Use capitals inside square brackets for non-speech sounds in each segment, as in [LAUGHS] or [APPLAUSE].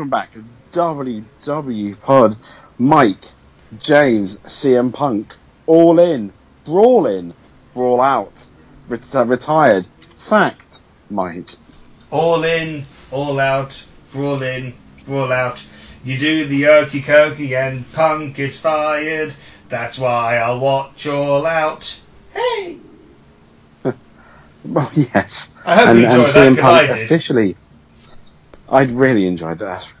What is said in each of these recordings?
And welcome back to WW Pod. Mike, James, CM Punk, all in, brawl in, brawl out, Ret- uh, retired, sacked. Mike. All in, all out, brawl in, brawl out. You do the okey cokey and Punk is fired. That's why I'll watch all out. Hey! [LAUGHS] Well, yes. I hope and, you and enjoyed that, CM Punk I did. officially. I really enjoyed that. that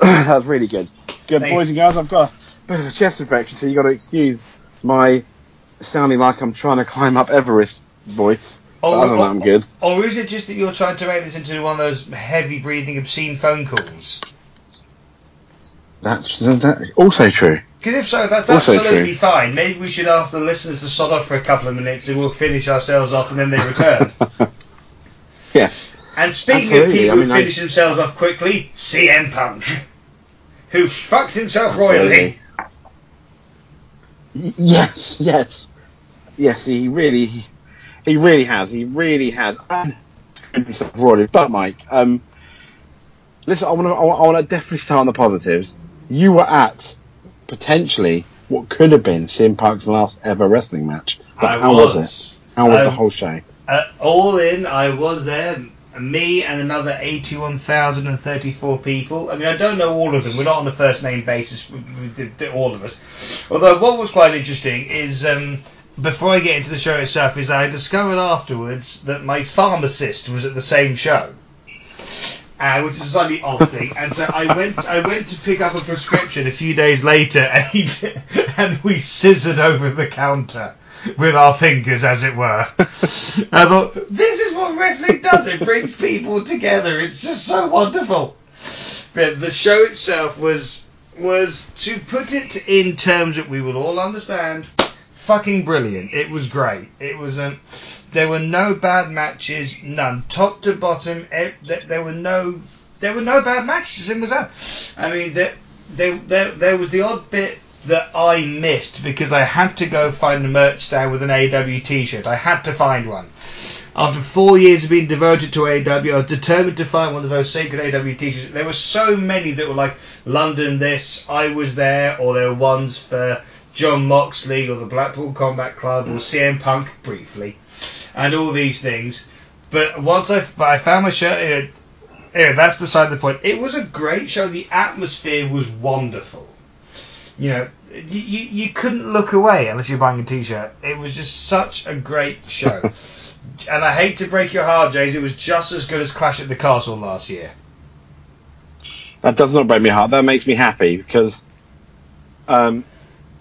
[LAUGHS] was really good. Good, boys and girls. I've got a bit of a chest infection, so you've got to excuse my sounding like I'm trying to climb up Everest voice. Oh, but Oh, other than that, oh, I'm good. Oh, or is it just that you're trying to make this into one of those heavy breathing, obscene phone calls? That's that, also true. Because if so, that's Also absolutely true. fine. Maybe we should ask the listeners to sod off for a couple of minutes and we'll finish ourselves off and then they return. [LAUGHS] yes. And speaking Absolutely, of people I who mean, I- finish themselves off quickly, CM Punk, who fucked himself Absolutely. royally. Yes, yes, yes. He really, he really has. He really has. And himself royally. But Mike, um, listen, I want to, I want to definitely start on the positives. You were at potentially what could have been CM Punk's last ever wrestling match. But I how was. it? How was the Um, whole show? Uh, all in, I was there. Me and another 81,034 people. I mean, I don't know all of them. We're not on a first name basis with, all of us. Although, what was quite interesting is um, before I get into the show itself, is I discovered afterwards that my pharmacist was at the same show. Uh, which is a slightly odd thing, and so I went. I went to pick up a prescription a few days later, [LAUGHS] and, and we scissored over the counter [LAUGHS] with our fingers, as it were. [LAUGHS] I thought this is what wrestling does. It brings people together. It's just so wonderful. But the show itself was was to put it in terms that we will all understand. Fucking brilliant. It was great. It was um, there were no bad matches, none, top to bottom. th- There were no there were no bad matches. It was that. I mean, there, there there there was the odd bit that I missed because I had to go find a merch stand with an AW T-shirt. I had to find one. After four years of being devoted to AW, I was determined to find one of those sacred AW T-shirts. There were so many that were like London this, I was there, or there were ones for Jon Moxley or the Blackpool Combat Club or CM Punk briefly, and all these things. But once I, but I found my shirt, anyway, anyway, that's beside the point. It was a great show. The atmosphere was wonderful. You know, you, you, you couldn't look away unless you're buying a T-shirt. It was just such a great show. [LAUGHS] and I hate to break your heart, Jays, it was just as good as Clash at the Castle last year. That does not break my heart. That makes me happy because um,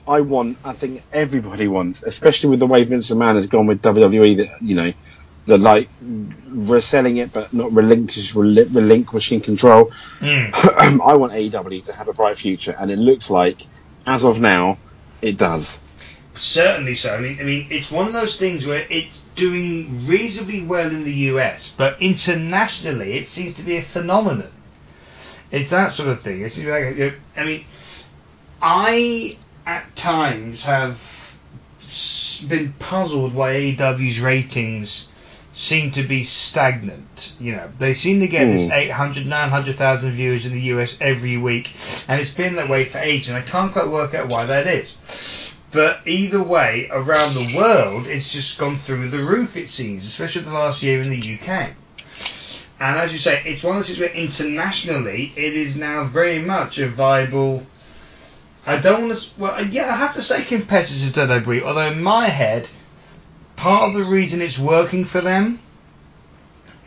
I want. I think everybody wants, especially with the way Vince McMahon has gone with WWE. That you know, the like reselling it but not relinquish, rel- relinquishing control. Mm. [CLEARS THROAT] I want AEW to have a bright future, and it looks like, as of now, it does. Certainly so. I mean, I mean, it's one of those things where it's doing reasonably well in the US, but internationally, it seems to be a phenomenon. It's that sort of thing. It's like, I mean, I at times have been puzzled why AEW's ratings seem to be stagnant. You know, they seem to get this Hmm. 800, 900,000 viewers in the US every week, and it's been that way for ages, and I can't quite work out why that is. But either way, around the world, it's just gone through the roof, it seems, especially the last year in the UK. And as you say, it's one of those things where internationally, it is now very much a viable. I don't want to. Well, yeah, I have to say competitors to WWE, although in my head, part of the reason it's working for them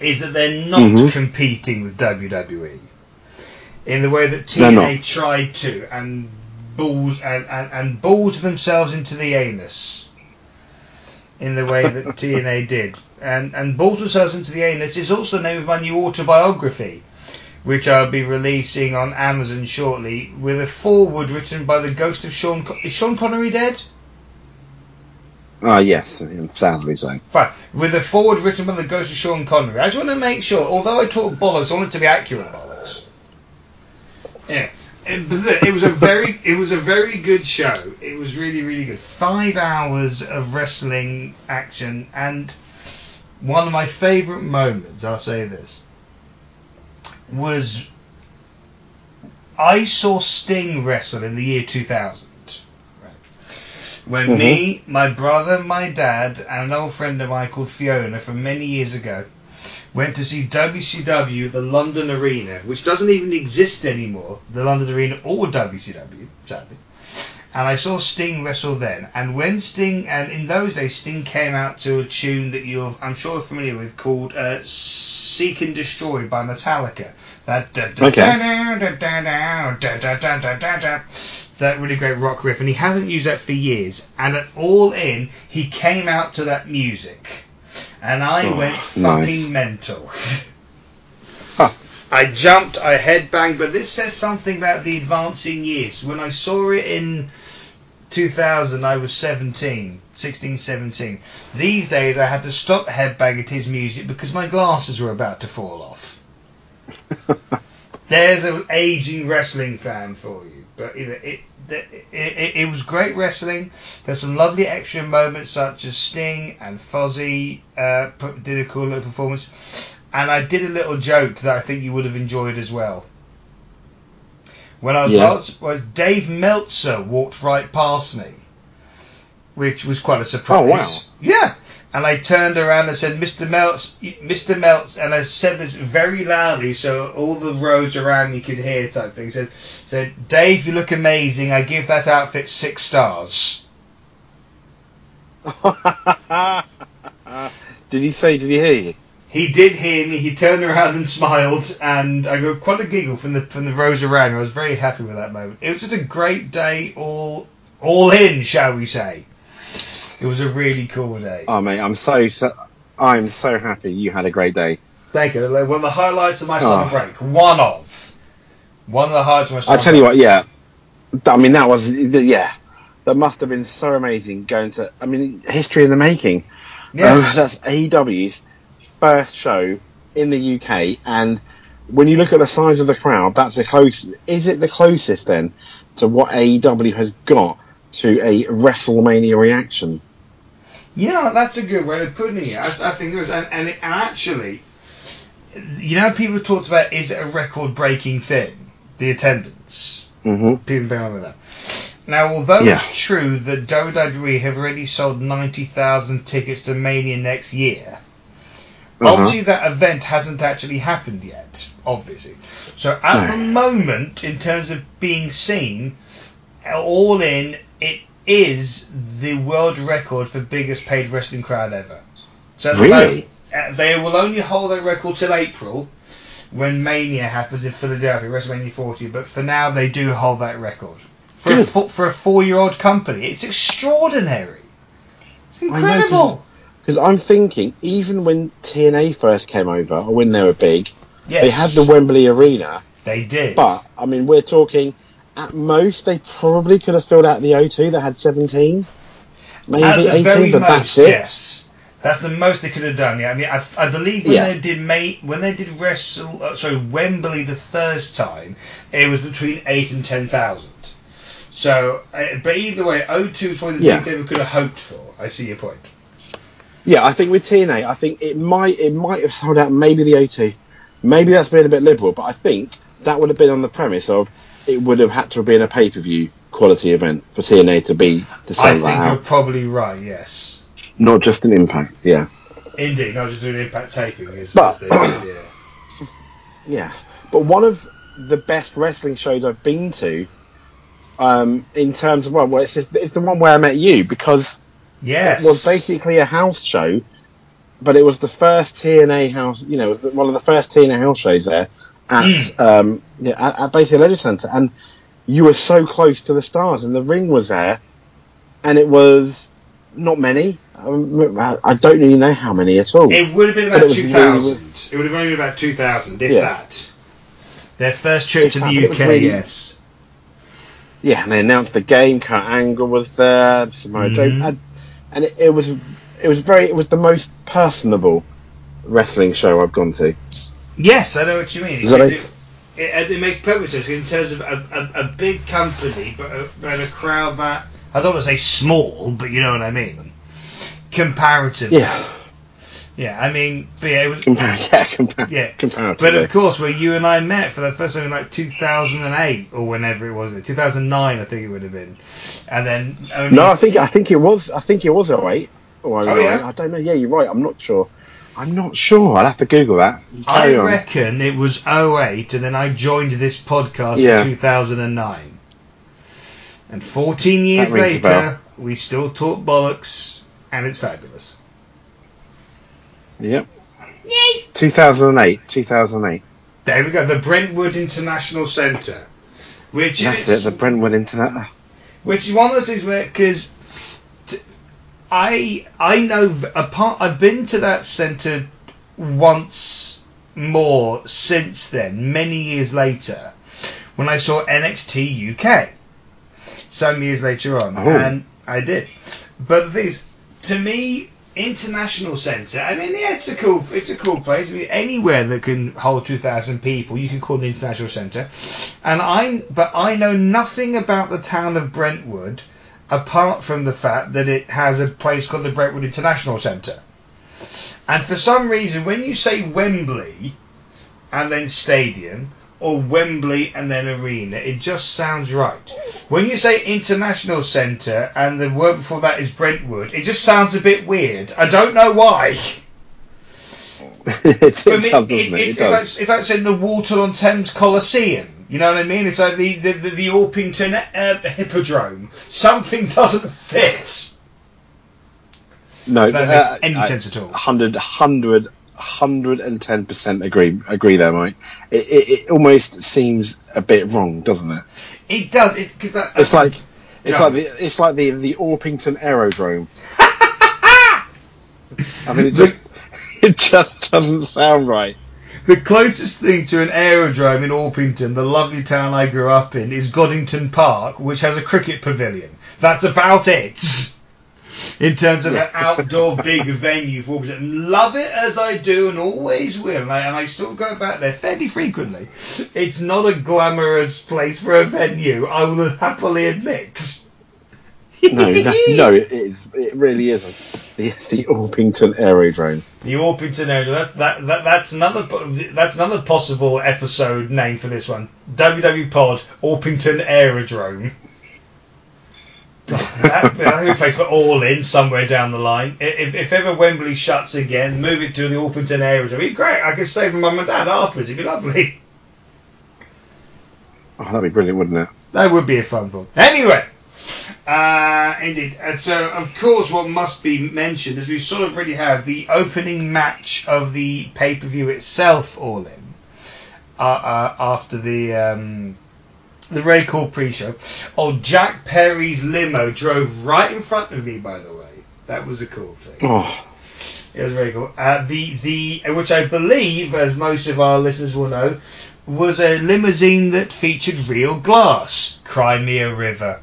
is that they're not Mhm. competing with WWE in the way that TNA tried to and balls and, and, and balls themselves into the anus in the way that [LAUGHS] TNA did. And and balls themselves into the anus is also the name of my new autobiography, which I'll be releasing on Amazon shortly, with a foreword written by the ghost of Sean. Con- is Sean Connery dead? Ah, yes, sadly so. Fine. With a forward written by the ghost of Sean Connery. I just want to make sure, although I talk bollocks, I want it to be accurate bollocks. Yeah. It was a very, it was a very good show. It was really, really good. Five hours of wrestling action, and one of my favourite moments. I'll say this. was I saw Sting wrestle in the year 2000. When Mhm. me, my brother, my dad, and an old friend of mine called Fiona from many years ago went to see WCW at the London Arena, which doesn't even exist anymore, the London Arena or WCW, sadly. And I saw Sting wrestle then. And when Sting, and in those days, Sting came out to a tune that you're, I'm sure, you're familiar with called uh, Seek and Destroy by Metallica. That da- da- Okay that really great rock riff, and he hasn't used that for years. And at All In, he came out to that music, and I oh, went fucking nice. mental. huh. I jumped, I headbanged, but this says something about the advancing years. When I saw it in 2000, I was 17, 16, 17. These days, I had to stop headbanging to his music because my glasses were about to fall off. [LAUGHS] There's an aging wrestling fan for you. But it, it, it, it, it was great wrestling. There's some lovely extra moments such as Sting and Fozzy uh, did a cool little performance. And I did a little joke that I think you would have enjoyed as well. When I was, Yeah. lots, was Dave Meltzer walked right past me, which was quite a surprise. Oh, wow. Yeah. And I turned around and said, Mr. Meltz, Mr. Meltz, and I said this very loudly so all the rows around me could hear type thing. Said, said, Dave, you look amazing. I give that outfit six stars. [LAUGHS] did he say? Did he hear you? He did hear me. He turned around and smiled, and I got quite a giggle from the from the rows around. I was very happy with that moment. It was just a great day, all all in, shall we say? It was a really cool day. Oh mate, I'm so, so I'm so happy you had a great day. Thank you. One of the highlights of my summer Oh. break. One of. One of the highlights of my summer I tell you what, yeah. I mean, that was yeah. That must have been so amazing going to. I mean, history in the making. Yes. Um, that's AEW's first show in the UK, and when you look at the size of the crowd, that's the closest. Is it the closest then to what AEW has got to a WrestleMania reaction? Yeah, that's a good way of putting it. I, I think it was, and, and, and actually, you know, people talked about is it a record-breaking thing? The attendance. hmm People with that. Now, although Yeah. it's true that WWE have already sold 90,000 tickets to Mania next year, Uh-huh. obviously that event hasn't actually happened yet, obviously. So at No. the moment, in terms of being seen, all in, it is the world record for biggest paid wrestling crowd ever. So Really? moment, uh, they will only hold that record till April, when Mania happens in Philadelphia, WrestleMania 40. But for now, they do hold that record for a, Good. fo- for a four-year-old company. It's extraordinary. It's I know, 'cause- incredible. Because I'm thinking, even when TNA first came over, or when they were big, yes, they had the Wembley Arena. They did. But I mean, we're talking at most they probably could have filled out the O2 that had 17, maybe 18, very but most, that's it. Yes, that's the most they could have done. Yeah, I mean, I, I believe when Yeah. they did May, when they did wrestle, uh, sorry, Wembley the first time, it was between eight and ten thousand. So, uh, but either way, O2 is probably the Yeah. biggest they could have hoped for. I see your point. Yeah, I think with TNA, I think it might it might have sold out maybe the O2. Maybe that's been a bit liberal, but I think that would have been on the premise of it would have had to have been a pay per view quality event for TNA to be to I think that you're out, probably right. Yes, not just an impact. Yeah, indeed. Not just doing impact taping. Is, But- is the idea. yeah. But one of the best wrestling shows I've been to, um, in terms of well, well it's, just, it's the one where I met you because Yes. it was basically a house show, but it was the first TNA house. You know, it was one of the first TNA house shows there at Mm. um, yeah, at, at basically Leisure Centre, and you were so close to the stars, and the ring was there, and it was not many. Um, I don't really know how many at all. It would have been about two thousand. really- It would have only been about two thousand, if Yeah. that. Their first trip If to that, the UK. really- yes. yeah, and they announced the game. Kurt Angle was there, Samoa Joe, Mhm. and, and it, it was it was very it was the most personable wrestling show I've gone to. Yes, I know what you mean. Does that It, make- it, it, it makes perfect sense in terms of a, a, a big company, but a, but a crowd that I don't want to say small, but you know what I mean. Comparatively, Yeah, Yeah, I mean, but yeah, it was. Compar- [LAUGHS] yeah, compar- Yeah, comparatively. but of course, where you and I met for the first time in like 2008 or whenever it was, 2009 I think it would have been, and then only No, I think I think it was I think it was 08 or 09. Oh, yeah? I don't know. Yeah, you're right. I'm not sure. I'm not sure. I'll have to Google that. I on. reckon it was 08, and then I joined this podcast Yeah. in 2009. And 14 years That rings a later, we still talk bollocks, and it's fabulous. Yep. 2008. 2008. There we go, the Brentwood International Centre, which That's is it. The Brentwood Internet. which is one of those things where because I I know apart I've been to that centre once more since then, many years later, when I saw NXT UK. Some years later on, Oh. and I did. But the thing is, to me, international centre. I mean, yeah, it's a cool, it's a cool place. I mean, anywhere that can hold two thousand people, you can call it an international centre. And I, but I know nothing about the town of Brentwood, apart from the fact that it has a place called the Brentwood International Centre. And for some reason, when you say Wembley and then stadium, or Wembley and then arena, it just sounds right. When you say international centre and the word before that is Brentwood, it just sounds a bit weird. I don't know why. [LAUGHS] [LAUGHS] it, does, doesn't it? it- It, it's, does. like, it's like saying the Waterloo on Thames Coliseum. You know what I mean? It's like the the, the, the Orpington uh, Hippodrome. Something doesn't fit. no, That makes any sense at all. 100, 100, 110% agree. Agree there, Mike. It, it, it almost seems a bit wrong, doesn't it? It does. It because that, It's like it's Yeah. like the it's like the the Orpington Aerodrome. [LAUGHS] I mean, it just [LAUGHS] it just doesn't sound right. The closest thing to an aerodrome in Orpington, the lovely town I grew up in, is Goddington Park, which has a cricket pavilion. That's about it. In terms of an outdoor big [LAUGHS] venue for Orpington. Love it as I do and always will, and I, and I still go back there fairly frequently. It's not a glamorous place for a venue, I will happily admit. No, no, no, [LAUGHS] it is. It really isn't. It's the Orpington Aerodrome. The Orpington Aerodrome. That's that, that that's another that's another possible episode name for this one. WW Pod Orpington Aerodrome. God, that, that'd be a place for all in somewhere down the line. If, if ever Wembley shuts again, move it to the Orpington Aerodrome. It'd be great. I could stay with mum and dad afterwards. It'd be lovely. Oh, that'd be brilliant, wouldn't it? That would be a fun thought. Anyway, uh, indeed. And so, of course, what must be mentioned is we sort of already have the opening match of the pay per view itself all in uh, uh, after the. Um, the very cool pre-show. Oh, Jack Perry's limo drove right in front of me. By the way, that was a cool thing. Oh, It was very cool. Uh, the the which I believe, as most of our listeners will know, was a limousine that featured real glass. Crimea river,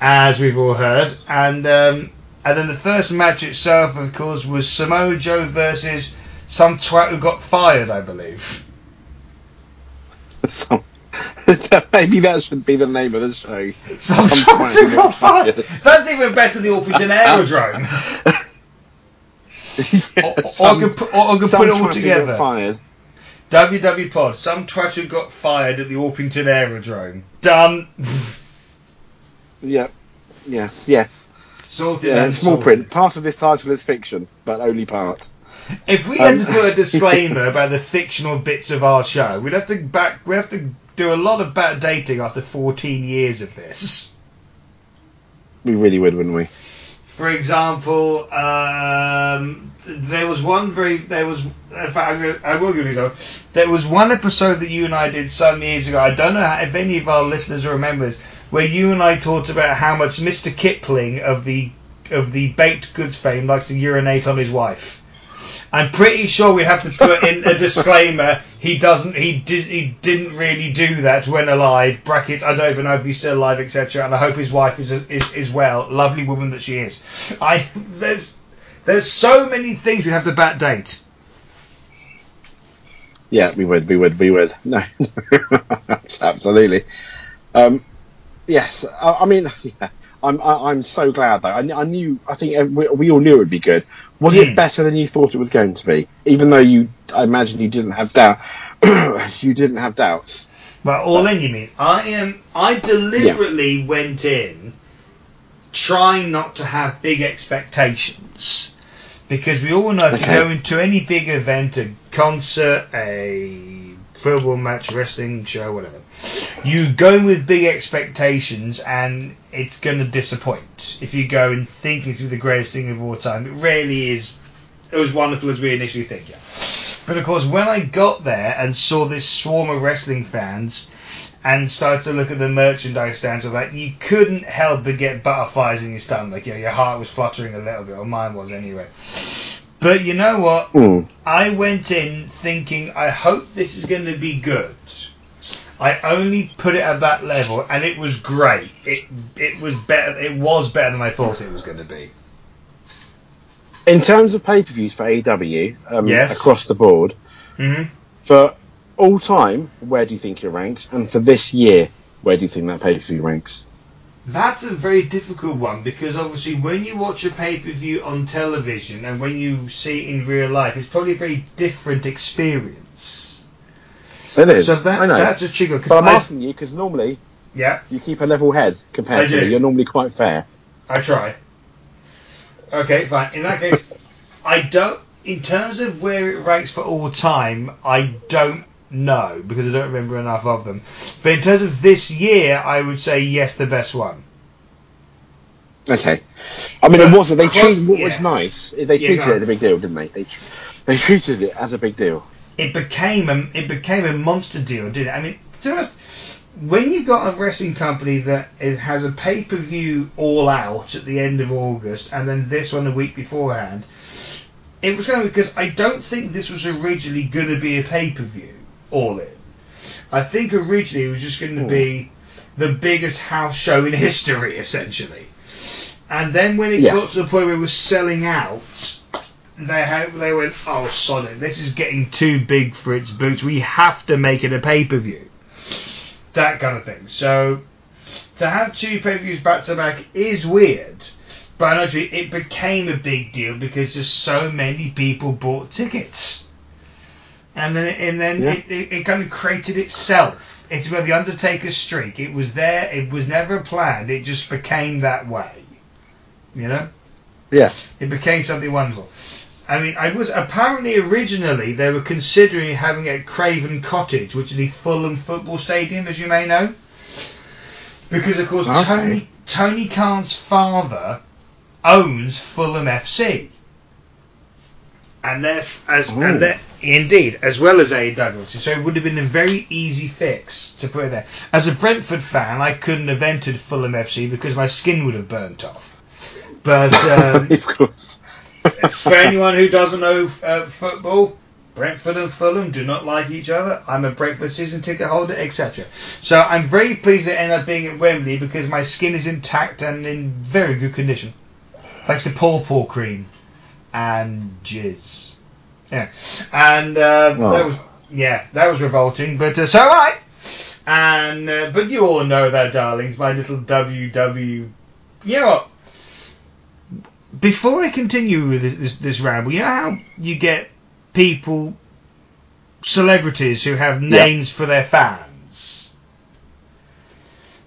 as we've all heard. And um, and then the first match itself, of course, was Samoa Joe versus some twat who got fired, I believe. [LAUGHS] some, [LAUGHS] maybe that should be the name of the show. Some, Some twat who got fired. fired. That's even better than the Orpington [LAUGHS] Aerodrome. Or, or, I Some- could put, or I could put it all twat who got together. Fired. WW Pod, some twat who got fired at the Orpington Aerodrome. Done. Yep. Yes. Yes. Sorted Yeah. and Small sorted. print. Part of this title is fiction, but only part. If we had Um, to put a [LAUGHS] disclaimer about the fictional bits of our show, we'd have to back. We'd have to do a lot of backdating after 14 years of this. We really would, wouldn't we? For example, um, there was one very. There was. In fact, I will give you an example. There was one episode that you and I did some years ago. I don't know how, if any of our listeners remember this, where you and I talked about how much Mr. Kipling of the of the baked goods fame likes to urinate on his wife. I'm pretty sure we'd have to put in a disclaimer. He doesn't. He did. He didn't really do that when alive. Brackets. I don't even know if he's still alive, etc. And I hope his wife is is is well. Lovely woman that she is. I there's there's so many things we'd have to backdate. Yeah, we would, we would, we would. No, [LAUGHS] absolutely. Um, yes, I, I mean, [LAUGHS] yeah, I'm I, I'm so glad though. I, I knew. I think we, we all knew it would be good. Was Hmm. it better than you thought it was going to be? Even though you, I imagine you didn't have doubt. [CLEARS THROAT] you didn't have doubts. Well, all in, you mean? I am. I deliberately went in trying not to have big expectations because we all know if you go into any big event, a concert, a football match, wrestling show, whatever, you go with big expectations and it's going to disappoint. If you go and think it's the greatest thing of all time, it really is. It was wonderful as we initially think, yeah. But of course, when I got there and saw this swarm of wrestling fans and started to look at the merchandise stands of that, you couldn't help but get butterflies in your stomach. You know, your heart was fluttering a little bit, or mine was anyway. But you know what? Hmm. I went in thinking, I hope this is going to be good. I only put it at that level, and it was great. It it was better. It was better than I thought it was going to be. In terms of pay per views for AEW, um, Yes. across the board, hmm for all time, where do you think it ranks? And for this year, where do you think that pay per view ranks? That's a very difficult one because obviously when you watch a pay per view on television and when you see it in real life, it's probably a very different experience. It is. So that I know. that's a trigger. but I'm I, asking you because normally yeah, you keep a level head compared I to do. me. You're normally quite fair. I try. Okay, fine. In that case, I don't. In terms of where it ranks for all time, I don't know because I don't remember enough of them. But in terms of this year, I would say yes, the best one. Okay. I mean, But- it wasn't. They treated what was nice. They Yeah, treated go it as a big deal, didn't they? They, they treated it as a big deal. it became a it became a monster deal, didn't it? I mean, to be honest, when you've got a wrestling company that is, has a pay per view all out at the end of August, and then this one a week beforehand, it was going to because I don't think this was originally going to be a pay per view all in. I think originally it was just going to be hmm. the biggest house show in history, essentially. And then when it Yeah. got to the point where it was selling out, they they went, oh, sod it, this is getting too big for its boots. We have to make it a pay per view. That kind of thing. So to have two pay per views back to back is weird. But I know what you mean, it became a big deal because just so many people bought tickets. And then, it, and then Yeah. it, it, it kind of created itself. It's about the Undertaker streak. It was there. It was never planned. It just became that way. You know. Yeah. It became something wonderful. I mean, I was apparently originally they were considering having it at Craven Cottage, which is the Fulham football stadium, as you may know, because of course Okay. Tony Tony Khan's father owns Fulham FC, and they're as Ooh. and they're indeed as well as AEW. So it would have been a very easy fix to put it there. As a Brentford fan, I couldn't have entered Fulham FC because my skin would have burnt off. But [LAUGHS] um, of course. for anyone who doesn't know uh, football, Brentford and Fulham do not like each other. I'm a Brentford season ticket holder, etc. So I'm very pleased it ended up being at Wembley because my skin is intact and in very good condition. Thanks to paw paw cream and jizz. Yeah, and uh, Oh. that was yeah that was revolting, but uh, so am I. And uh, but you all know that, darlings, my little WW. You know what? before I continue with this, this, this ramble, you know how you get people, celebrities who have names for their fans?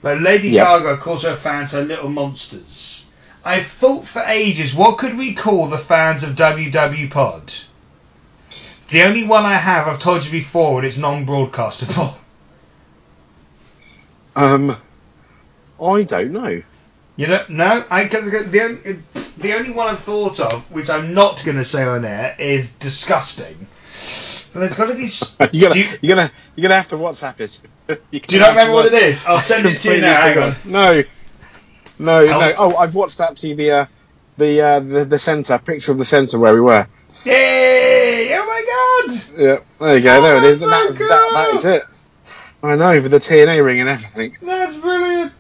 Like Lady Yeah. Gaga calls her fans her little monsters. I've thought for ages, what could we call the fans of WW Pod? The only one I have, I've told you before, and it's non-broadcastable. Um, I don't know. You know, no, I the only, the only one I've thought of, which I'm not going to say on air, is disgusting. But there's got to be. [LAUGHS] You're gonna, you- you, are gonna, you're gonna have to WhatsApp it. [LAUGHS] Do you not remember what it is? I'll send it to you now. Hang on. [LAUGHS] No, no, no. Oh, I've WhatsApped you the, uh, the, uh, the, the centre picture of the centre where we were. Yay! Oh! Yeah, there you go. Oh, there it is. that's That, so that, that cool. is it. I know, with the TNA ring and everything. That's brilliant.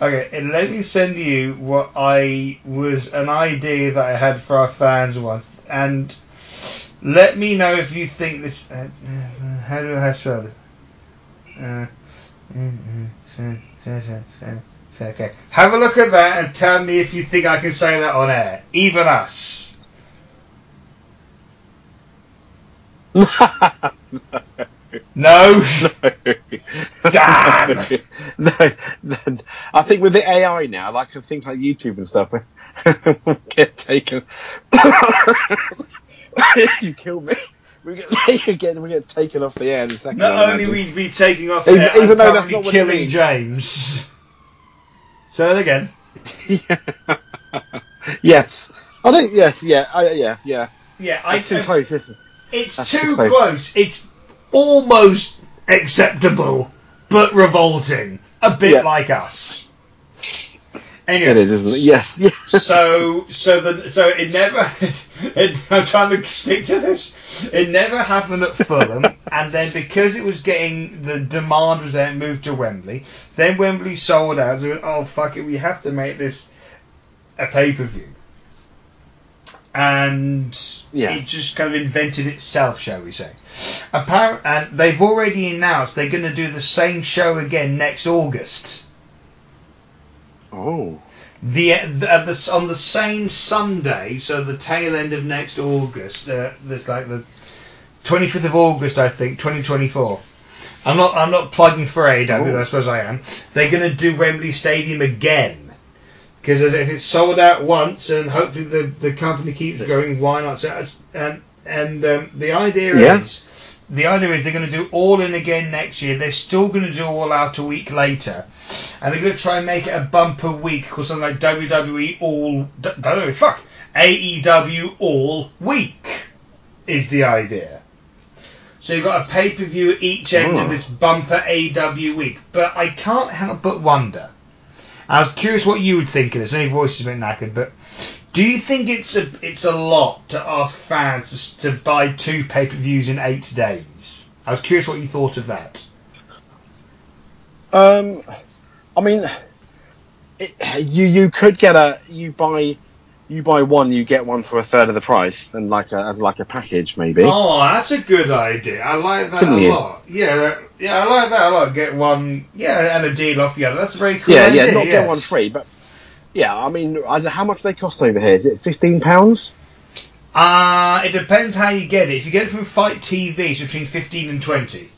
Okay, and let me send you what I was an idea that I had for our fans once, and let me know if you think this. Uh, uh, how do I spell this? Uh, Okay. Have a look at that and tell me if you think I can say that on air. Even us. No. [LAUGHS] No. Damn. [LAUGHS] no, no, I think with the AI now, like things like YouTube and stuff, we [LAUGHS] get taken. you kill me. We get, again, we get taken off the air in a second. Not only we be taking off Even- air, even though that's not killing. James. Say that again. yes. I think yes, yeah, I, yeah, yeah. Yeah, I, too I- close, isn't it? It's That's too close. close. It's almost acceptable, but revolting. A bit Yeah. like us. Anyway, It is, isn't it? Yes, [LAUGHS] yeah. so so the so it never [LAUGHS] it, I'm trying to stick to this. It never happened at Fulham, [LAUGHS] and then because it was getting the demand was there, it moved to Wembley. Then Wembley sold out. Went, oh fuck it, we have to make this a pay per view. And Yeah. it just kind of invented itself, shall we say? Apparent, and they've already announced they're going to do the same show again next August. Oh. The, the, the on the same Sunday, so the tail end of next August. Uh, there's like the 25th of August, I think, 2024. I'm not I'm not plugging for AEW, Oh. I suppose I am. They're going to do Wembley Stadium again because if it's sold out once, and hopefully the the company keeps going, why not? So and and um, the idea Yeah. is. The idea is they're going to do All In again next year. They're still going to do All Out a week later, and they're going to try and make it a bumper week called something like WWE All. D- d- fuck AEW All Week is the idea. So you've got a pay per view at each end of Oh. this bumper AEW week. But I can't help but wonder. I was curious what you would think of this. Any voices a bit knackered, but do you think it's a it's a lot to ask fans to, to buy two pay per views in eight days? I was curious what you thought of that. Um, I mean, it, you you could get a you buy you buy one, you get one for a third of the price, and like a, as like a package maybe. Oh, that's a good idea. I like that Couldn't a you? lot. Yeah, yeah, I like that a lot. Get one, yeah, and a deal off the other. That's a very cool yeah, idea. yeah, not yes. get one free, but yeah, I mean, I, how much do they cost over here? Is it fifteen pounds? Uh, it depends how you get it. If you get it from FITE TV, it's between 15 and 20.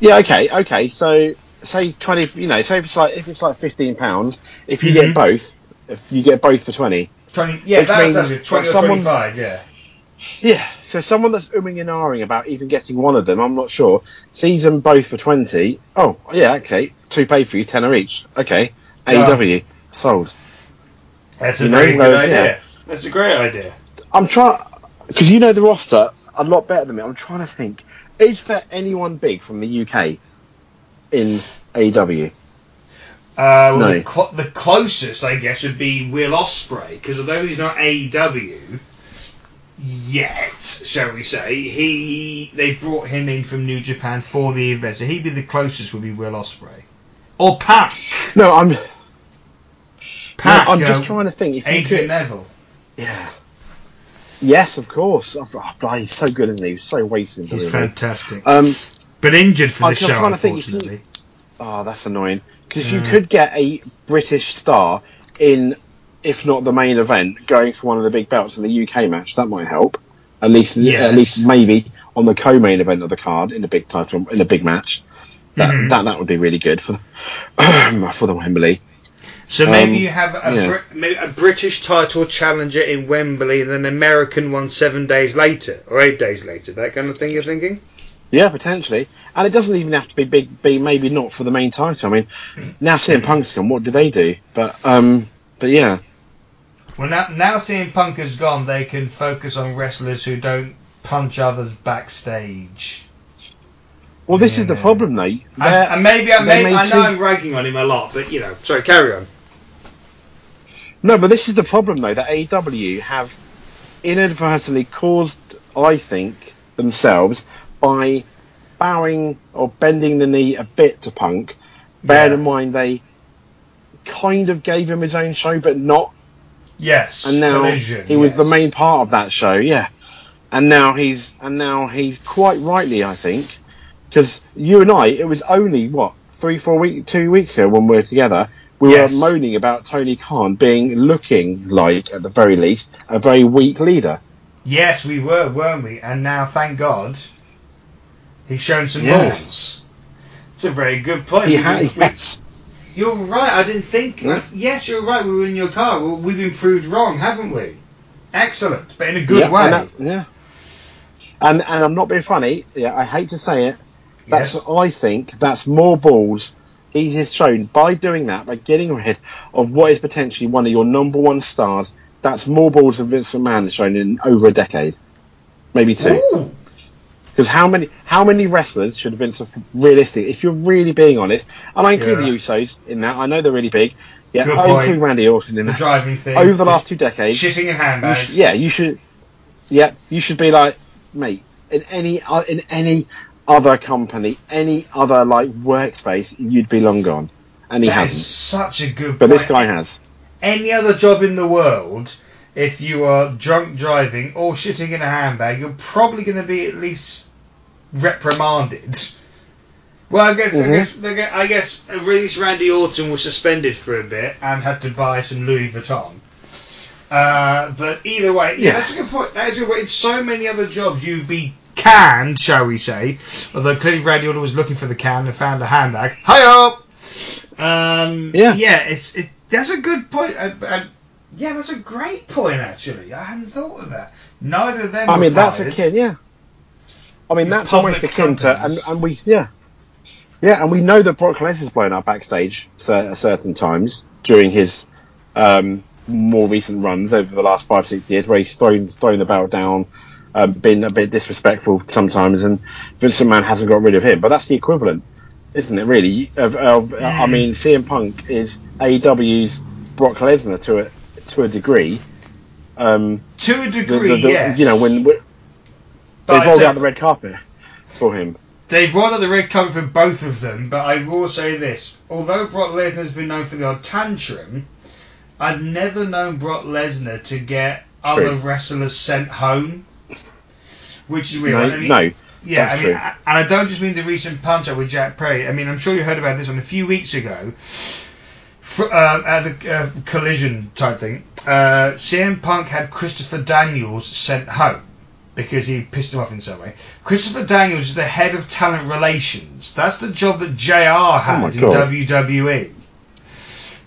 Yeah, okay, okay. So say twenty, you know, say if it's like if it's like fifteen pounds, if you Mhm. get both, if you get both for twenty, 20, yeah, Which that's actually 20 or someone- 25, yeah. Yeah, so someone that's umming and ahhing about even getting one of them, I'm not sure, sees them both for 20. Oh, yeah, okay. Two pay per views, tenner each. Okay. AEW. Sold. That's a You know, good whereas, idea. yeah. That's a great idea. I'm trying, because you know the roster a lot better than me. I'm trying to think, is there anyone big from the UK in AEW? Uh, well, No. the, cl- the closest, I guess, would be Will Ospreay, because although he's not AEW yet, shall we say, he they brought him in from New Japan for the event, so he'd be the closest. Would be Will Ospreay or Pac. No, I'm. No, I'm uh, just trying to think. If Adrian could, Neville. yeah. Yes, of course. Oh, oh, he's so good, isn't he? He's so wasted. He's fantastic. Um, but injured for the show, trying to think unfortunately. Oh, that's annoying. Because you Mm. could get a British star in, if not the main event, going for one of the big belts in the UK match. That might help. At least, Yes. at least maybe on the co-main event of the card in a big title in a big match. That Mhm. that that would be really good for the, [CLEARS THROAT] for the Wembley. So maybe Um, you have a, yeah. Brit- a British title challenger in Wembley and then an American one seven days later or eight days later. That kind of thing. You're thinking? Yeah, potentially. And it doesn't even have to be big. Be maybe not for the main title. I mean, now CM Punk's gone. What do they do? But um, but yeah. Well, now now CM Punk has gone, they can focus on wrestlers who don't punch others backstage. Well, this is the Yeah. problem, though. And, and maybe I, they may, made I know I'm ragging on him a lot, but you know, sorry, carry on. No, but this is the problem though that AEW have inadvertently caused, I think, themselves by bowing or bending the knee a bit to Punk. Bear Yeah. in mind they kind of gave him his own show, but not. Yes, And now collision, he was the main part of that show, yeah. And now he's and now he's quite rightly, I think, because you and I, it was only what three, four week, two weeks ago when we were together, we Yes. were moaning about Tony Khan being looking like, at the very least, a very weak leader. Yes, we were, weren't we? And now, thank God, he's shown some Yeah. balls. It's a very good point. He We- ha- we- yes. You're right. I didn't think. Yeah. Yes, you're right. We were in your car. Well, we've been proved wrong, haven't we? Excellent, but in a good yeah, way. And that- yeah. And and I'm not being funny. Yeah, I hate to say it. That's Yes. I think that's more balls he has shown by doing that, by getting rid of what is potentially one of your number one stars. That's more balls than Vincent McMahon has shown in over a decade, maybe two. Ooh. Because how many how many wrestlers should have been so realistic? If you're really being honest, and I include Yeah. the Usos in that. I know they're really big. Yeah, Good I point. include Randy Orton in The that. driving thing. Over the last two decades, shitting in you handbags. should, yeah, you should. Yeah, you should be like, mate, in any o- in any other company, any other like workspace, you'd be long gone, and he That hasn't. such a good. But point. this guy has. any other job in the world, if you are drunk driving or shitting in a handbag, you're probably going to be at least reprimanded. Well, I guess, I Mhm. guess, I guess, I guess, at least Randy Orton was suspended for a bit and had to buy some Louis Vuitton. Uh, but either way, yeah, Yeah. that's a good point. That is a good point. In so many other jobs, you'd be canned, shall we say? Although clearly Randy Orton was looking for the can and found a handbag. Hi Um, Yeah. yeah, it's it. That's a good point. And, and yeah, that's a great point. Actually, I hadn't thought of that. Neither of them. I mean, that's fired. akin, yeah. I mean, These that's almost akin to, and, and we, yeah, yeah, and we know that Brock Lesnar's blown up backstage at certain times during his um, more recent runs over the last five, six years, where he's thrown thrown the belt down, um, been a bit disrespectful sometimes, and Vince McMahon hasn't got rid of him. But that's the equivalent, isn't it? Really? Of, of I Mm. mean, CM Punk is AEW's Brock Lesnar to a to a degree. Um, to a degree. the- the- yes. You know, when when- But they rolled out the red carpet for him. They've rolled out the red carpet for both of them, but I will say this: although Brock Lesnar's been known for the odd tantrum, I've never known Brock Lesnar to get other wrestlers sent home, which is weird. No, I mean, no, Yeah, I mean, true. and I don't just mean the recent punch up with Jack Perry. I mean, I'm sure you heard about this one a few weeks ago. For, uh, at a uh, collision type thing, uh, CM Punk had Christopher Daniels sent home because he pissed him off in some way. Christopher Daniels is the head of talent relations. That's the job that JR had Oh in God. WWE.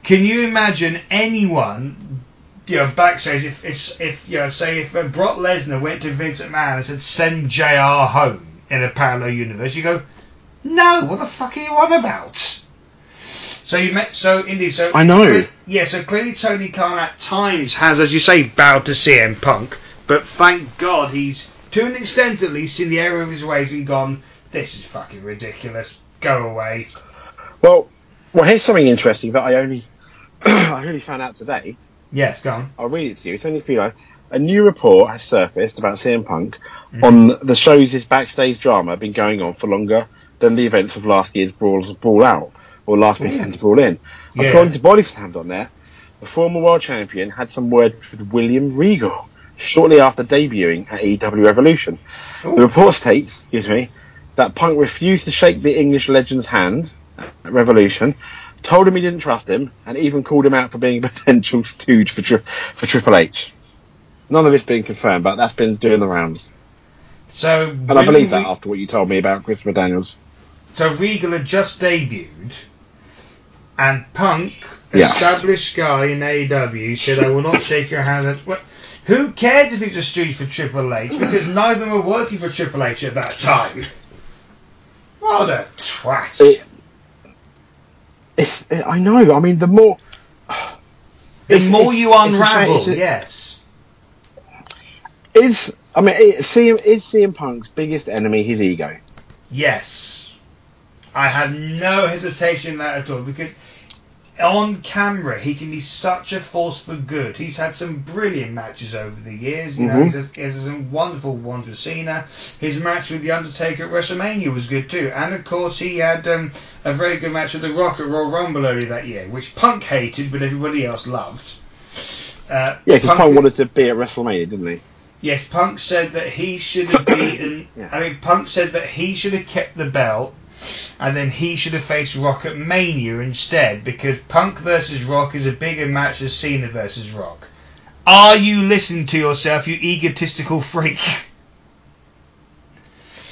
Can you imagine anyone, you know, backstage if if, if you know, say if uh, Brock Lesnar went to Vince McMahon and said send JR home in a parallel universe, you go, no, what the fuck are you on about? So you met, so indeed, so I know. yeah, so clearly Tony Khan at times has, as you say, bowed to CM Punk, but thank God he's, to an extent at least, in the area of his ways and gone, this is fucking ridiculous, go away. Well, well, here's something interesting that I only [CLEARS THROAT] I only found out today. Yes, go on. I'll read it to you. It's only for you. A new report has surfaced about CM Punk Mm-hmm. on the show's his backstage drama been going on for longer than the events of last year's Brawl's Brawl Out or last weekend's Brawl In. Yeah. According to Body Slammed on there, the former world champion had some words with William Regal shortly after debuting at EW Revolution. Ooh. The report states, excuse me, that Punk refused to shake the English legend's hand at Revolution, told him he didn't trust him, and even called him out for being a [LAUGHS] potential stooge for, tri- for Triple H. None of this being confirmed, but that's been doing the rounds. So, And I believe that after what you told me about Christopher Daniels. so Regal had just debuted, and Punk, Yeah. established guy in AEW, said, I will not shake your hand. At, well, who cared if he's a stooge for Triple H? Because neither of them were working for Triple H at that time. What a twat. It- It's, I know, I mean, the more. [SIGHS] the more you it's a shame, unravel, yes. Is, I mean, it, CM, is CM Punk's biggest enemy his ego? Yes. I have no hesitation in that at all because on camera he can be such a force for good. He's had some brilliant matches over the years. You know, Mhm. he's had, he has some wonderful ones with Cena. His match with The Undertaker at WrestleMania was good too. And of course he had um, a very good match with The Rock at Royal Rumble earlier that year, which Punk hated but everybody else loved. Uh, Yeah, because Punk wanted to be at WrestleMania, didn't he? Yes, Punk said that he should have beaten. Yeah. [COUGHS] I mean, Punk said that he should have kept the belt and then he should have faced Rock at Mania instead because Punk versus Rock is a bigger match than Cena versus Rock. Are you listening to yourself, you egotistical freak?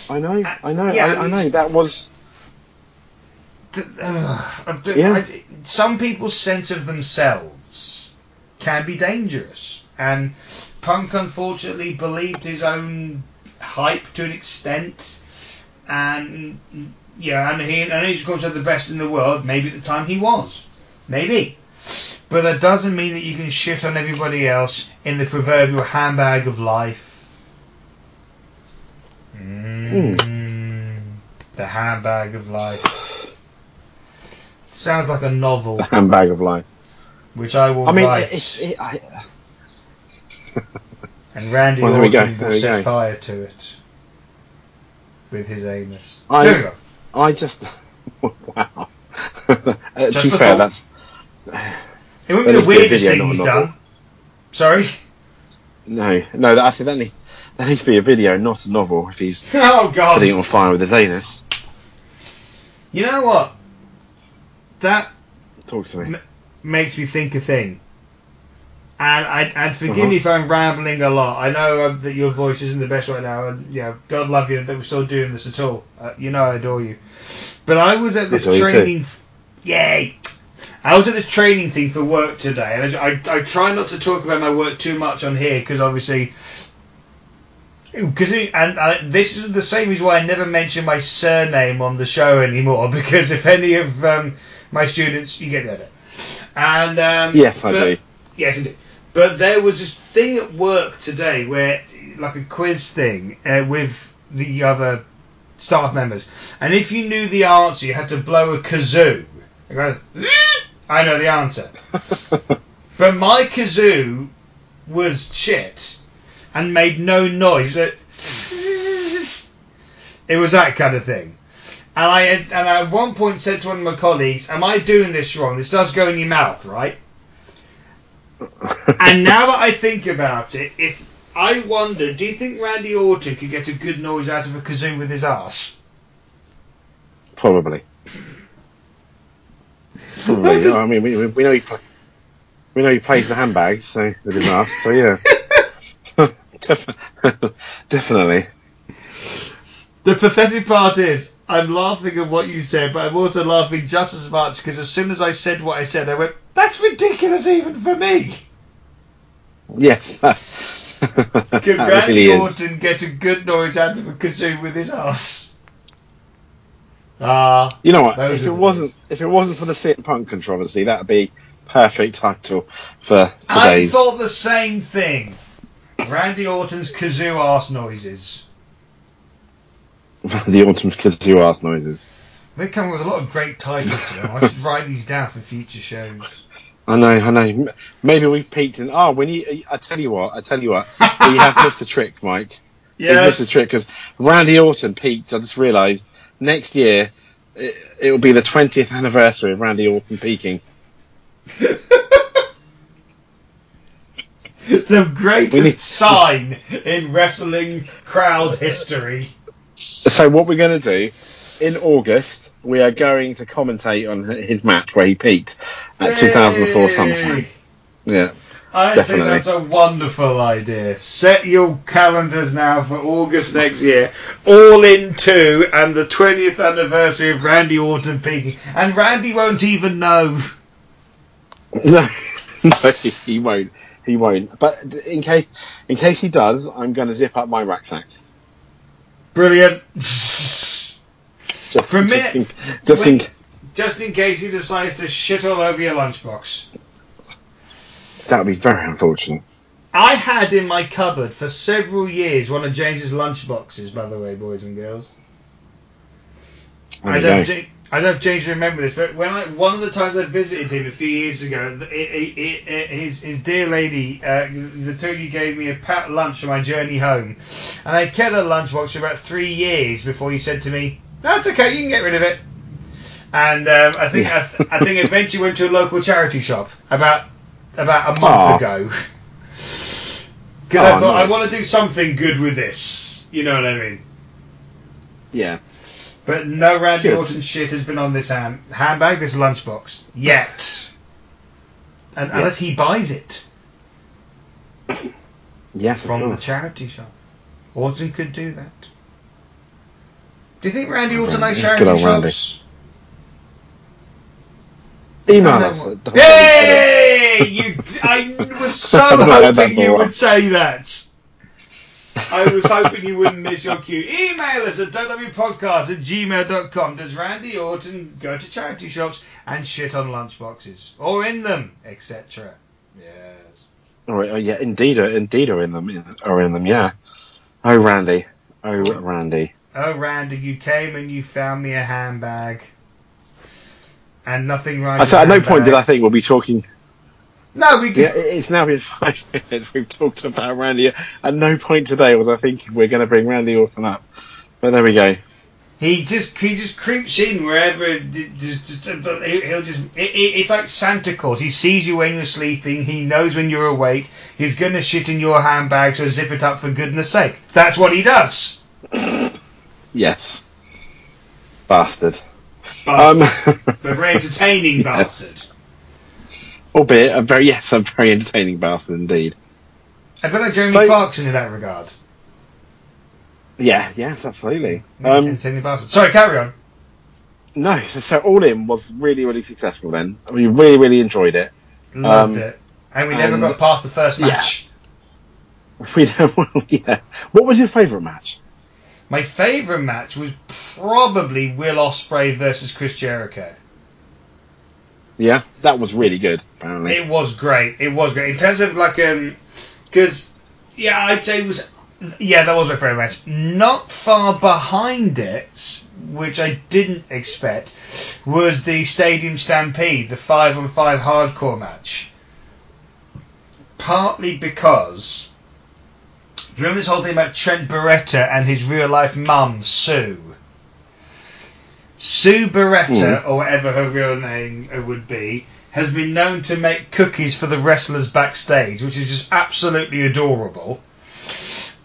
I know, I know, Yeah, I, I know. That was Th- ugh, Yeah. I- some people's sense of themselves can be dangerous, and Punk unfortunately believed his own hype to an extent, and yeah, and he and he's had the best in the world. Maybe at the time he was, maybe, but that doesn't mean that you can shit on everybody else in the proverbial handbag of life. Mm, The handbag of life. Sounds like a novel, the handbag of life. which I will I mean, write, it, it, I, [LAUGHS] and Randy Well, there we go, Orton will set fire to it with his anus. I- there we go. I just [LAUGHS] wow. [LAUGHS] uh, Just to be fair, that's It wouldn't be the be weirdest video, thing he's done. Sorry. no, no. That, I said that, need, [LAUGHS] that needs to be a video, not a novel. If he's Oh God. putting it on fire with his anus, You know what? That talk to me. M- makes me think a thing. And I and forgive Uh-huh. me if I'm rambling a lot. I know um, that your voice isn't the best right now, and yeah, God love you that we're still doing this at all. Uh, you know I adore you. But I was at this training. f- Yay! I was at this training thing for work today, and I, I, I try not to talk about my work too much on here because obviously. Because and uh, this is the same reason why I never mention my surname on the show anymore. [LAUGHS] Because if any of um, my students, you get the idea. And um, Yes, I but- do. Yes, indeed. But there was this thing at work today where, like a quiz thing uh, with the other staff members, and if you knew the answer, you had to blow a kazoo. Goes, I know the answer. [LAUGHS] But my kazoo was shit and made no noise. It it was that kind of thing. And I and I at one point said to one of my colleagues, "Am I doing this wrong? This does go in your mouth, right?" And [LAUGHS] now that I think about it, if I wonder, do you think Randy Orton could get a good noise out of a kazoo with his ass? Probably. Probably. I just- I mean, we, we know he pl- we know he plays the handbag, so with his ass. So yeah, [LAUGHS] [LAUGHS] Def- definitely. The pathetic part is, I'm laughing at what you said, but I'm also laughing just as much because as soon as I said what I said, I went, "That's ridiculous, even for me." Yes. [LAUGHS] that Could that Randy really is. Orton get a good noise out of a kazoo with his ass? Ah, You know what? If it wasn't if it wasn't for the CM Punk controversy, that'd be perfect title for I thought the same thing. Randy Orton's kazoo ass noises. [LAUGHS] the Orton's kazoo ass noises. They come with a lot of great titles to them. I should [LAUGHS] write these down for future shows. I know, I know. Maybe we've peaked in. Oh, when you, I tell you what, I tell you what, we have missed a trick, Mike. [LAUGHS] We've missed a trick because Randy Orton peaked. I just realised next year it, it will be the 20th anniversary of Randy Orton peaking. the greatest need- sign in wrestling crowd history. So what we're going to do in August, we are going to commentate on his match where he peaked at 2004 Yay! SummerSlam. Yeah. I Definitely. think that's a wonderful idea. Set your calendars now for August next year. All in two and the 20th anniversary of Randy Orton peaking. And Randy won't even know. [LAUGHS] No, no, he won't. He won't. But in case, in case he does, I'm going to zip up my rucksack. Brilliant. Just, a just, in, just in. Just in case he decides to shit all over your lunchbox. that would be very unfortunate. I had in my cupboard for several years one of James's lunchboxes, by the way, boys and girls. There I don't. Know if Ja- I don't know if James remember this, but when I one of the times I visited him a few years ago, it, it, it, his his dear lady, uh, the you gave me a pat lunch on my journey home, and I kept that lunchbox for about three years before he said to me, "That's okay, you can get rid of it." And um, I think I, th- I think eventually went to a local charity shop about about a month Aw. ago. Because I thought I want to do something good with this. You know what I mean? Yeah. But no Randy Good. Orton shit has been on this hand, handbag, this lunchbox, yet. And, Yeah. Unless he buys it [COUGHS] Yes, from the charity shop. Orton could do that. Do you think Randy Orton Good charity shops? Email us. Yay! You, I [LAUGHS] was so I don't know hoping you would say that. I was hoping you wouldn't miss your cue. Email us at www.podcast at gmail.com. Does Randy Orton go to charity shops and shit on lunchboxes? Or in them, etc.? Yes. Oh, oh, yeah, indeed, uh, indeed are in them. in- Are in them. Yeah. Oh, Randy. Oh, Randy. Oh, Randy, you came and you found me a handbag. And nothing wrong I said, at no handbag. point did I think we'll be talking. No, we Yeah, it- it's now been [LAUGHS] five minutes. We've talked about Randy. At no point today was I thinking we're going to bring Randy Orton up. But there we go. He just he just creeps in wherever. Just, just, but he- he'll just. It, it, it's like Santa Claus. He sees you when you're sleeping. He knows when you're awake. He's gonna shit in your handbag, so zip it up for goodness sake. That's what he does. [COUGHS] Yes. Bastard. Bastard. Um, [LAUGHS] a very entertaining Yes. bastard. Albeit a very yes, a very entertaining bastard indeed. A bit like Jeremy So- Clarkson in that regard. Yeah, yes, absolutely. Yeah, Um, entertaining bastard. Sorry, carry on. no, so, so All In was really, really successful then. We really, really enjoyed it. Loved Um, it. And we never and- got past the first Yeah. match. [LAUGHS] We don't, [LAUGHS] yeah. What was your favourite match? My favourite match was probably Will Ospreay versus Chris Jericho. Yeah, that was really good. Apparently, It was great. It was great in terms of like um, because yeah, I'd say it was yeah, that was my favorite match. Not far behind it, which I didn't expect, was the Stadium Stampede, the five on five hardcore match. Partly because. Do you remember this whole thing about Trent Beretta and his real life mum, Sue? Sue Beretta, or whatever her real name uh, would be, has been known to make cookies for the wrestlers backstage, which is just absolutely adorable.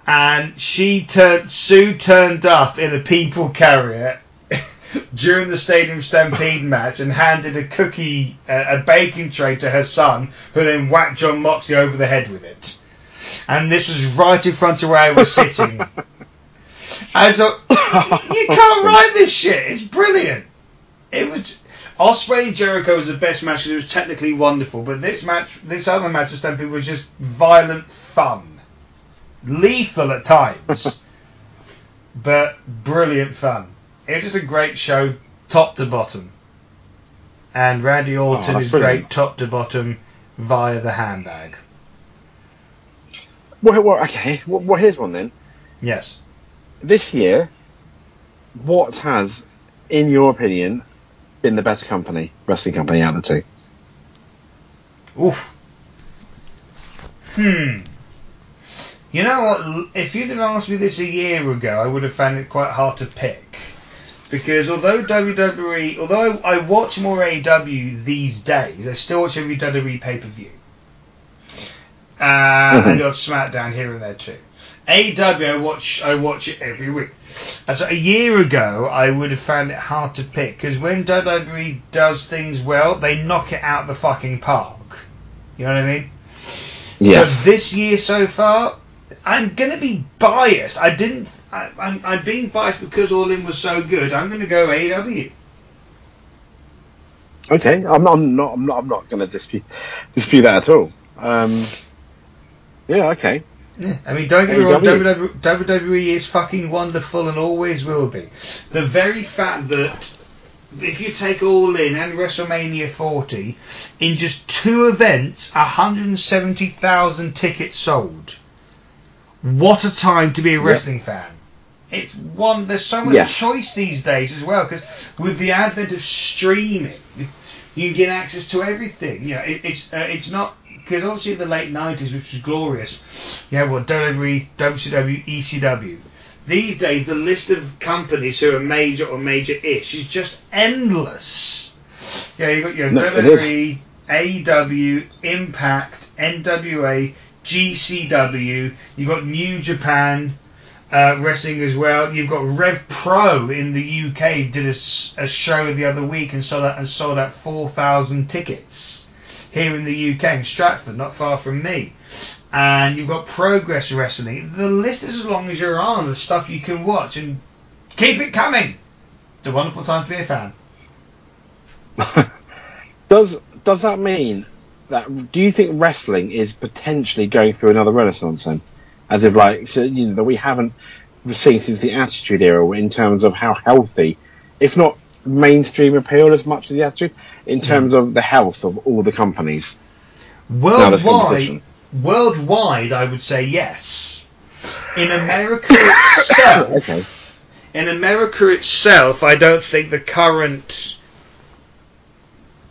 And she turned, Sue turned up in a people carrier [LAUGHS] during the Stadium Stampede match and handed a cookie, uh, a baking tray to her son, who then whacked Jon Moxley over the head with it. And this was right in front of where I was sitting. [LAUGHS] And so [COUGHS] you can't write this shit. It's brilliant. It was Ospreay and Jericho was the best match. it was technically wonderful, but this match, this other match, of Stampede was just violent fun, lethal at times, [LAUGHS] but brilliant fun. It was just a great show, top to bottom. And Randy oh, Orton Oh, is brilliant. great, top to bottom, via the handbag. well, well, okay. Well, well, here's one then. Yes. This year, what has, in your opinion, been the better company, wrestling company out of the two? Oof. Hmm. You know what? If you'd have asked me this a year ago, I would have found it quite hard to pick. Because although WWE, although I, I watch more AEW these days, I still watch every WWE pay per view. Uh, and I got SmackDown here and there too. AEW, I watch, I watch it every week. And so a year ago, I would have found it hard to pick because when WWE does things well, they knock it out the fucking park. You know what I mean? Yeah. But this year so far, I'm gonna be biased. I didn't. I, I'm, I'm being biased because All In was so good. I'm gonna go AW. Okay, I'm not. I'm not. I'm not, I'm not going to dispute dispute that at all. Um, yeah. Okay. Yeah, [LAUGHS] I mean, don't get me wrong, WWE, WWE is fucking wonderful and always will be. The very fact that if you take All In and WrestleMania 40, in just two events, 170,000 tickets sold. What a time to be a Yep. wrestling fan. It's one. There's so much Yes. choice these days as well because with the advent of streaming, you can get access to everything. You know, it, it's uh, it's not because obviously in the late '90s, which was glorious, you have what WWE, WCW, ECW. These days, the list of companies who are major or major-ish is just endless. Yeah, you got your No. WWE, AEW, Impact, NWA, GCW. You've got New Japan. uh, wrestling as well. You've got Rev Pro in the UK did a show the other week and sold out and sold out four thousand tickets here in the UK in Stratford, not far from me. And you've got Progress Wrestling. The list is as long as your arm of stuff you can watch and keep it coming. It's a wonderful time to be a fan. [LAUGHS] does does that mean that? Do you think wrestling is potentially going through another renaissance then, as if like so, you know that we haven't seen since the Attitude Era in terms of how healthy, if not mainstream appeal as much as the Attitude, in terms of the health of all the companies. Worldwide, worldwide, I would say yes. In America itself, [COUGHS] Okay. in America itself, I don't think the current.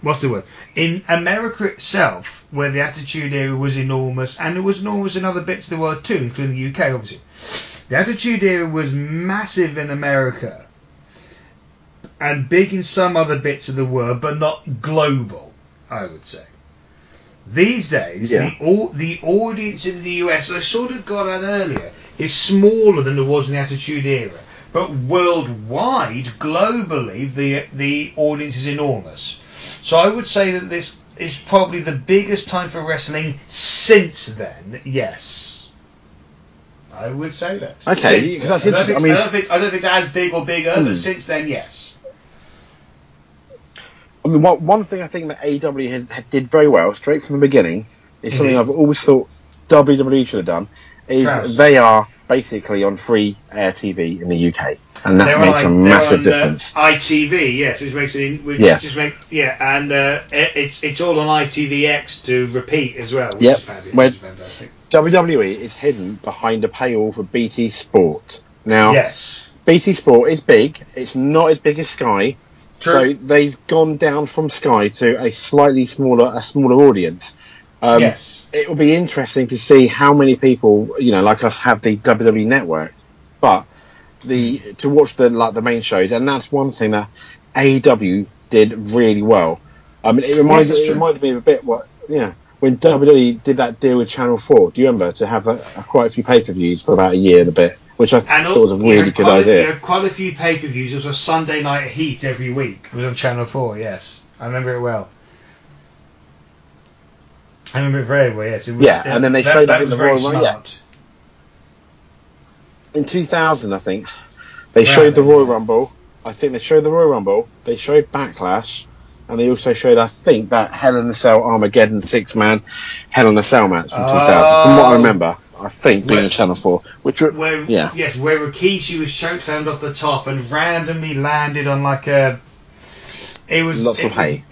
What's the word? In America itself, where the Attitude Era was enormous, and it was enormous in other bits of the world too, including the UK, obviously. The Attitude Era was massive in America, and big in some other bits of the world, but not global, I would say. These days, Yeah. the, au- the audience in the US, I sort of got at earlier, is smaller than it was in the Attitude Era. But worldwide, globally, the the audience is enormous. So I would say that this is probably the biggest time for wrestling since then. Yes, I would say that. Okay, Since 'cause that's then. I, don't inter- think, I mean- I don't think I don't think it's as big or bigger, Hmm. but since then, yes. I mean, one, one thing I think that AEW has, did very well straight from the beginning is something I've always thought WWE should have done. Is Trouse. they are basically on free air TV in the UK, and that They're makes on, a massive on, difference. Uh, ITV, yes, which makes it, which Yeah. just make, yeah, and uh, it, it's it's all on ITVX to repeat as well, which Yep. is fabulous. Where- fantastic. WWE is hidden behind a paywall for BT Sport. Now, Yes, BT Sport is big. It's not as big as Sky, true. so they've gone down from Sky to a slightly smaller, a smaller audience. Um, yes, it will be interesting to see how many people, you know, like us, have the WWE network, but the to watch the like the main shows, and that's one thing that AEW did really well. I mean, it reminds that's it reminded me of a bit what, yeah, when WWE did that deal with Channel Four. Do you remember to have that, quite a few pay per views for about a year and a bit, which I and thought was a really good quite idea. quite a few pay per views. There was a Sunday Night Heat every week. It was on Channel Four. Yes, I remember it well. I remember it very well. Yes, it was. Yeah, and then they that, showed that up in was the Royal Rumble, yeah. in 2000, I think, they Right, showed the Royal yeah. Rumble. I think they showed the Royal Rumble. They showed Backlash, and they also showed, I think, that Hell in a Cell Armageddon six man Hell in a Cell match from 2000. From what I Oh. remember, I think being on Channel Four, which were, where yeah, yes, where Rikishi was chokeslammed off the top and randomly landed on like a. It was lots it of was- hay.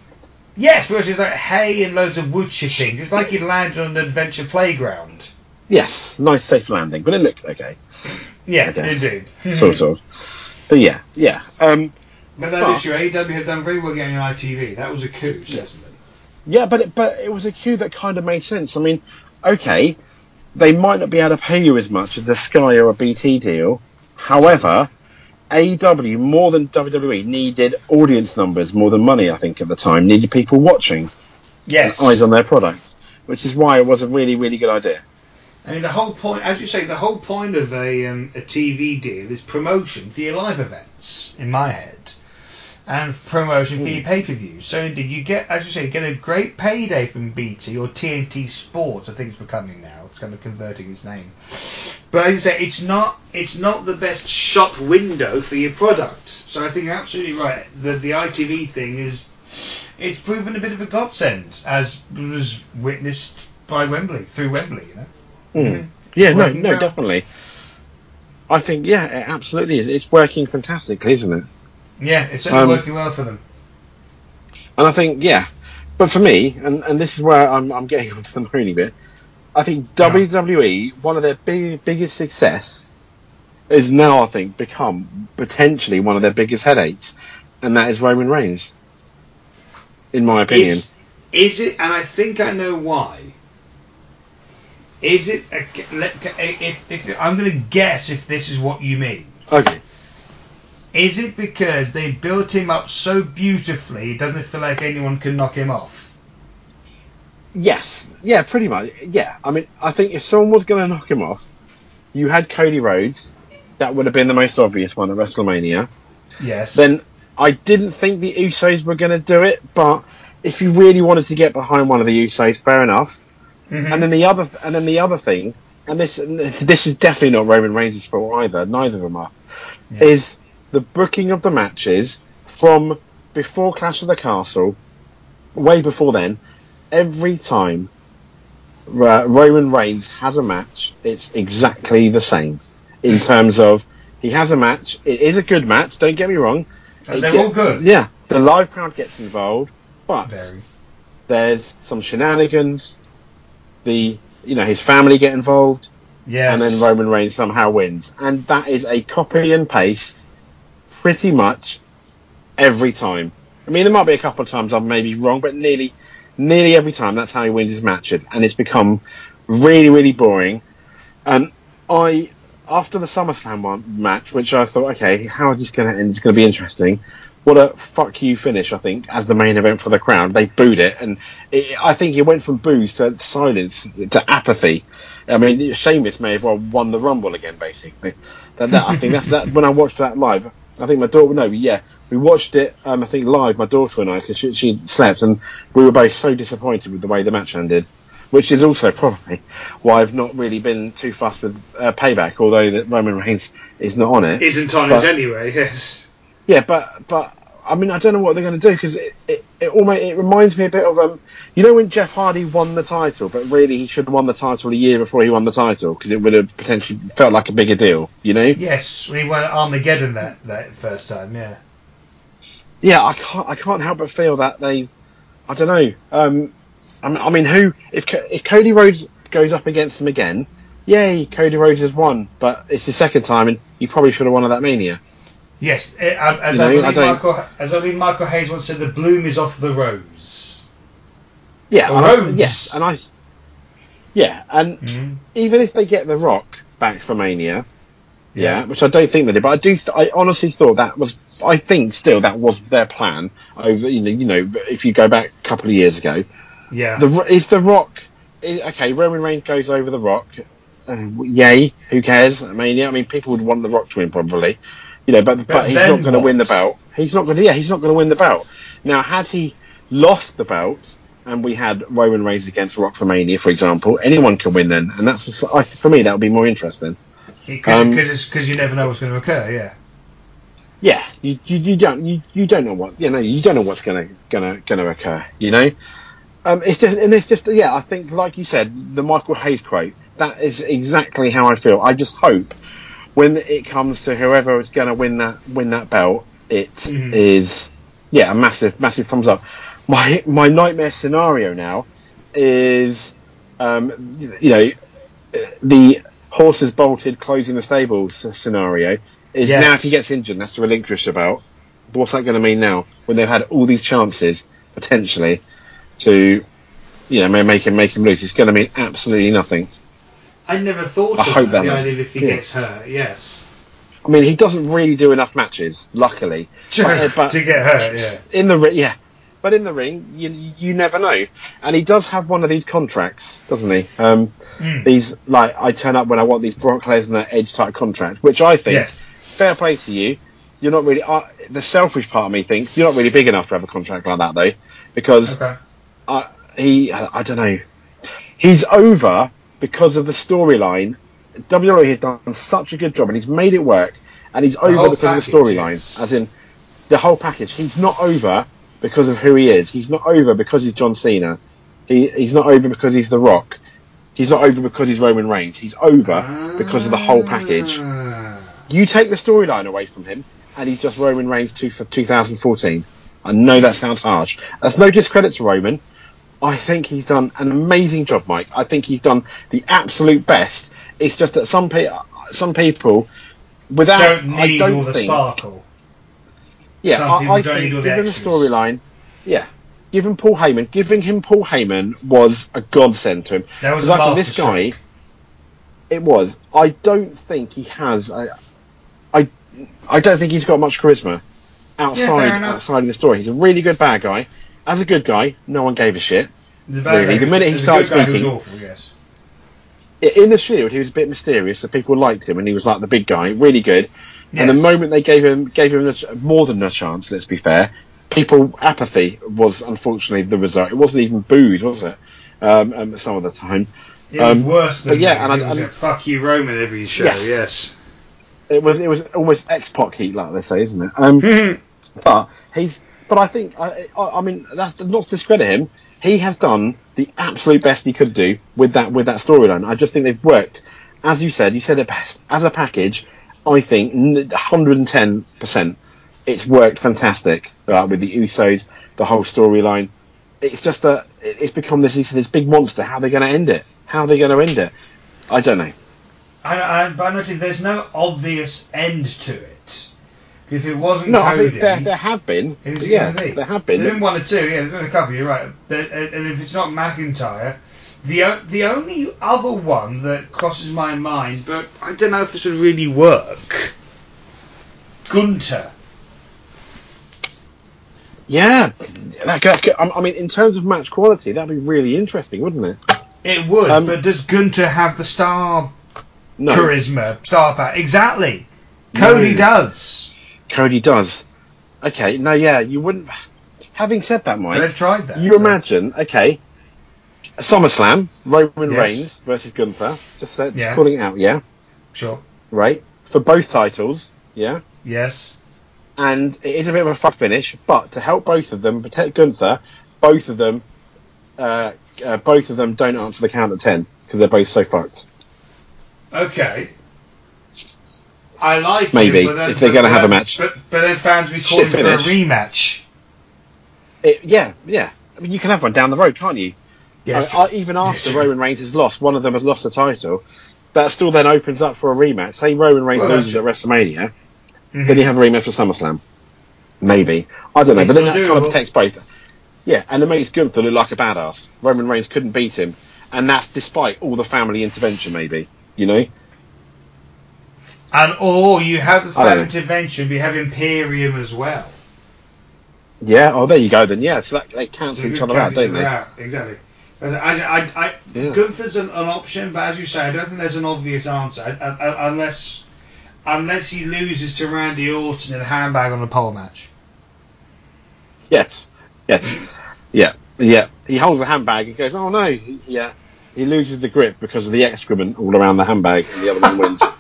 Yes, but it was like hay and loads of wood chippings. It's like he landed on an adventure playground. Yes, nice safe landing, but it looked okay, Yeah, I guess. indeed. sort of. But yeah, yeah. Um, But that is true. AEW have done very well getting an ITV. That was a coup, certainly. Yeah, but it, but it was a queue that kind of made sense. I mean, okay, they might not be able to pay you as much as a Sky or a BT deal. However, AEW more than WWE needed audience numbers more than money. I think at the time needed people watching, Yes. eyes on their product, which is why it was a really really good idea. I mean, the whole point, as you say, the whole point of a, um, a TV deal is promotion for your live events, in my head, and promotion for your pay per views. So indeed, you get, as you say, get a great payday from BT or TNT Sports. I think it's becoming now. It's kind of converting its name. But as you say, it's not it's not the best shop window for your product. So I think you're absolutely right. The the ITV thing is it's proven a bit of a godsend, as was witnessed by Wembley through Wembley. You know. Mm. Yeah, no, Working no, well. definitely. I think yeah, it absolutely is. It's working fantastically, isn't it? Yeah, it's certainly Um, working well for them. And I think, yeah. But for me, and, and this is where I'm, I'm getting [LAUGHS] onto the moony bit, I think WWE, one of their big, biggest success, is now, I think, become potentially one of their biggest headaches, and that is Roman Reigns. In my opinion. Is, is it? And I think I know why. Is it? A, let- if, if I'm going to guess if this is what you mean. Okay. Is it because they built him up so beautifully it doesn't it feel like anyone can knock him off? Yes. Yeah, pretty much. Yeah. I mean, I think if someone was going to knock him off, you had Cody Rhodes, that would have been the most obvious one at WrestleMania. Yes. Then I didn't think the Usos were going to do it, but if you really wanted to get behind one of the Usos, fair enough. Mhm. And then the other, and then the other thing, and this this is definitely not Roman Reigns' fault either. Neither of them are. Yeah. Is the booking of the matches from before Clash of the Castle, way before then. Every time uh, Roman Reigns has a match, it's exactly the same in [LAUGHS] terms of he has a match. It is a good match. Don't get me wrong. And they're get- all good. Yeah, the live crowd gets involved, but Very. there's some shenanigans. The you know his family get involved, Yes. and then Roman Reigns somehow wins, and that is a copy and paste, pretty much every time. I mean, there might be a couple of times I'm maybe wrong, but nearly, nearly every time that's how he wins his matches, and it's become really, really boring. And I, after the SummerSlam one match, which I thought, okay, how is this going to end? It's going to be interesting. What a fuck you finish, I think, as the main event for the crowd. They booed it, and it, I think it went from boos to silence to apathy. I mean, Sheamus may have won the Rumble again, basically. That, that, I think that's that. When I watched that live, I think my daughter. No, yeah, we watched it. Um, I think live, my daughter and I, because she, she slept, and we were both so disappointed with the way the match ended. Which is also [LAUGHS] probably why I've not really been too fussed with uh, Payback, although that Roman Reigns is not on it. Isn't on But- anyway, [LAUGHS] yes. Yeah, but but I mean, I don't know what they're going to do because it, it it almost it reminds me a bit of um, you know, when Jeff Hardy won the title, but really he should have won the title a year before he won the title because it would have potentially felt like a bigger deal, you know? Yes, we won Armageddon that, that first time, yeah. Yeah, I can't I can't help but feel that they, I don't know. Um, I mean, I mean, who if if Cody Rhodes goes up against them again? Yay, Cody Rhodes has won, but it's the second time, and he probably should have won at that Mania. Yes, eh, uh, as, You I know, believe I Michael, as I believe Michael Hayes once said, the bloom is off the rose. Yeah, The and I- yes, and I, yeah, and Mm. even if they get The Rock back for Mania, yeah, Yeah. which I don't think they did, but I do. Th- I honestly thought that was. I think still that was their plan. Over you know, you know, if you go back a couple of years ago, Yeah. the is The Rock. Is, okay, Roman Reigns goes over The Rock. Uh, yay! Who cares? Mania. I mean, people would want The Rock to win probably, you know, but but, he's not going to win the belt. He's not going to. Yeah, he's not going to win the belt. Now, had he lost the belt and we had Roman Reigns against Rock for Mania, for example, anyone can win then, and that's for me that would be more interesting. Because um, because you never know what's going to occur, yeah. Yeah, you, you, you don't you, you don't know what you know you don't know what's gonna gonna gonna occur. You know, um, it's just and it's just yeah. I think like you said, the Michael Hayes quote that is exactly how I feel. I just hope when it comes to whoever is gonna win that win that belt, it is Mhm. yeah a massive massive thumbs up. My my nightmare scenario now is um, you know the horses bolted closing the stables scenario is Yes. now if he gets injured that's to relinquish the belt, what's that going to mean now when they've had all these chances potentially to you know make him make him lose? It's going to mean absolutely nothing. I never thought I of hope that, that the idea if he yeah. gets hurt, yes. I mean, he doesn't really do enough matches, luckily. But, but to get hurt, yeah. in the ring, yeah. But in the ring, you you never know. And he does have one of these contracts, doesn't he? Um, Mm. These like I turn up when I want these Brock Lesnar Edge type contract, which I think Yes. fair play to you. You're not really uh, the selfish part of me thinks you're not really big enough to have a contract like that though, because Okay. uh, he I, I don't know he's over because of the storyline. WWE has done such a good job and he's made it work, and he's over because package, of the storyline, yes. as in the whole package. He's not over because of who he is. He's not over because he's John Cena. He, he's not over because he's The Rock. He's not over because he's Roman Reigns. He's over because of the whole package. Ah. You take the storyline away from him, and he's just Roman Reigns two for 2014. I know that sounds harsh. That's no discredit to Roman. I think he's done an amazing job, Mike. I think he's done the absolute best. It's just that some pe- some people, without Don't I don't all the think, sparkle. yeah, some I, I don't think need the given the storyline, yeah, giving Paul Heyman, giving him Paul Heyman was a godsend to him. That was 'Cause a I think this masterstroke. guy, it was. I don't think he has. I, I, I don't think he's got much charisma outside enough. outside of the story. He's a really good bad guy. As a good guy, no one gave a shit. The Really, guy the minute he started a starts good guy who's speaking- awful, yes. in the Shield, he was a bit mysterious, so people liked him, and he was like the big guy, really good. And the moment they gave him gave him a more than a chance, let's be fair, people apathy was unfortunately the result. It wasn't even booed, was it? Um, um, some of the time, It was Um, worse than yeah, and I- it was and- a fuck you Roman every show. Yes. Yes. it was it was almost X Pac heat, like they say, isn't it? Um, [LAUGHS] but he's but I think I, I, mean that's not to discredit him. He has done the absolute best he could do with that with that storyline. I just think they've worked, as you said, you said it best as a package. I think 110 percent. It's worked fantastic uh, with the Usos, the whole storyline. It's just a it's become this this big monster. How are they going to end it? How are they going to end it? I don't know. I, I, but I noticed there's no obvious end to it. If it wasn't No, I think there, there have been. who's it yeah, going to be? there have been. There's been one or two. Yeah, there's been a couple. You're right. And and if it's not McIntyre, the the only other one that crosses my mind, but I don't know if this would really work. Gunther. Yeah, that, that, I I mean, in terms of match quality, that'd be really interesting, wouldn't it? It would, Um, but does Gunther have the star No, charisma, star power? Exactly. Cody No. does. Cody does. Okay, no, yeah, you wouldn't. Having said that, Mike, they've tried that. you so- imagine, okay, SummerSlam, Roman Yes. Reigns versus Gunther, just, just Yeah. calling it out, yeah, Sure. right, for both titles, yeah, Yes. and it is a bit of a fuck finish, but to help both of them protect Gunther, both of them, uh, uh, both of them don't answer the count at ten because they're both so fucked. Okay. I like Maybe, then, if they're gonna have a match. But, but then fans will be calling for a rematch. It, yeah, yeah. I mean, you can have one down the road, can't you? I, I, even after. Roman Reigns has lost, one of them has lost the title. That still then opens up for a rematch. Say Roman Reigns Well, loses at WrestleMania, Mhm. then you have a rematch for SummerSlam. Maybe I don't know, It's but then that still kind of protects both. Yeah, and it makes Gunther look like a badass. Roman Reigns couldn't beat him, and that's despite all the family intervention. Maybe you know. And or you have the I don't oh. intervention, but you have Imperium as well. Yeah. Oh, there you go. Then yeah, so that, they cancel So each other out, don't they? out, Exactly. I, I, I, I, Yeah. Gunther's an, an option, but as you say, I don't think there's an obvious answer I, unless unless he loses to Randy Orton in a handbag on a pole match. Yes. Yes. Yeah. Yeah. He holds a handbag and goes, "Oh no!" He- Yeah. He loses the grip because of the excrement all around the handbag, and the other one wins. [LAUGHS]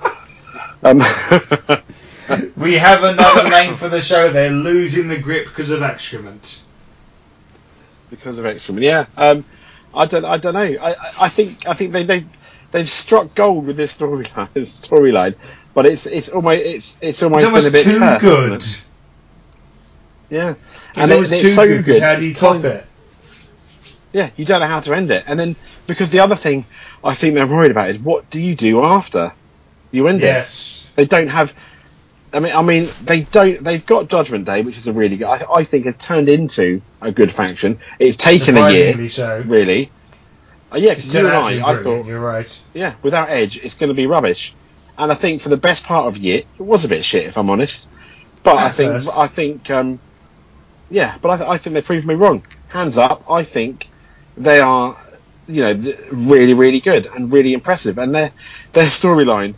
Um, [LAUGHS] We have another name for the show. They're losing the grip because of excrement. because of excrement. Yeah. Um, I don't. I don't know. I, I- think. I think they they they've struck gold with this storyline. [LAUGHS] Storyline, but it's it's almost it's it's almost, It's almost been a bit too cursed, good. it? Yeah. It's it- too so good. 'cause How do you top it? Yeah, you don't know how to end it. And then because the other thing I think they're worried about is what do you do after you end it? Yes. They don't have. I mean, I mean, they don't. They've got Judgment Day, which is a really good. I, I think has turned into a good faction. It's taken a year, so. really. Uh, yeah, because you and out to be I, I thought, You're right. yeah, without Edge, it's going to be rubbish. And I think for the best part of year, it was a bit shit, if I'm honest. But I think, first. I think, um, yeah, but I, th- I think they proved me wrong. Hands up, I think they are, you know, th- really, really good and really impressive, and their their storyline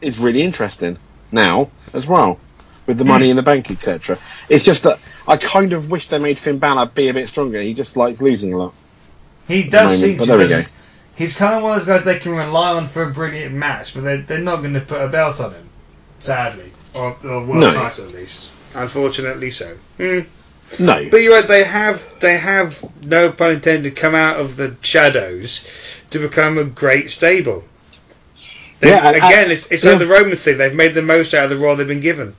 is really interesting now as well, with the money in the bank, etc. It's just that I kind of wish they made Finn Balor be a bit stronger. He just likes losing a lot. He does seem but to. there we go. He's kind of one of those guys they can rely on for a brilliant match, but they're, they're not going to put a belt on him, sadly, or, or world No. title at least. Unfortunately, so. Hmm. No, But you're right. They have they have no pun intended come out of the shadows to become a great stable. They, Yeah, and- again, and- it's it's yeah. like the Roman thing. They've made the most out of the role they've been given.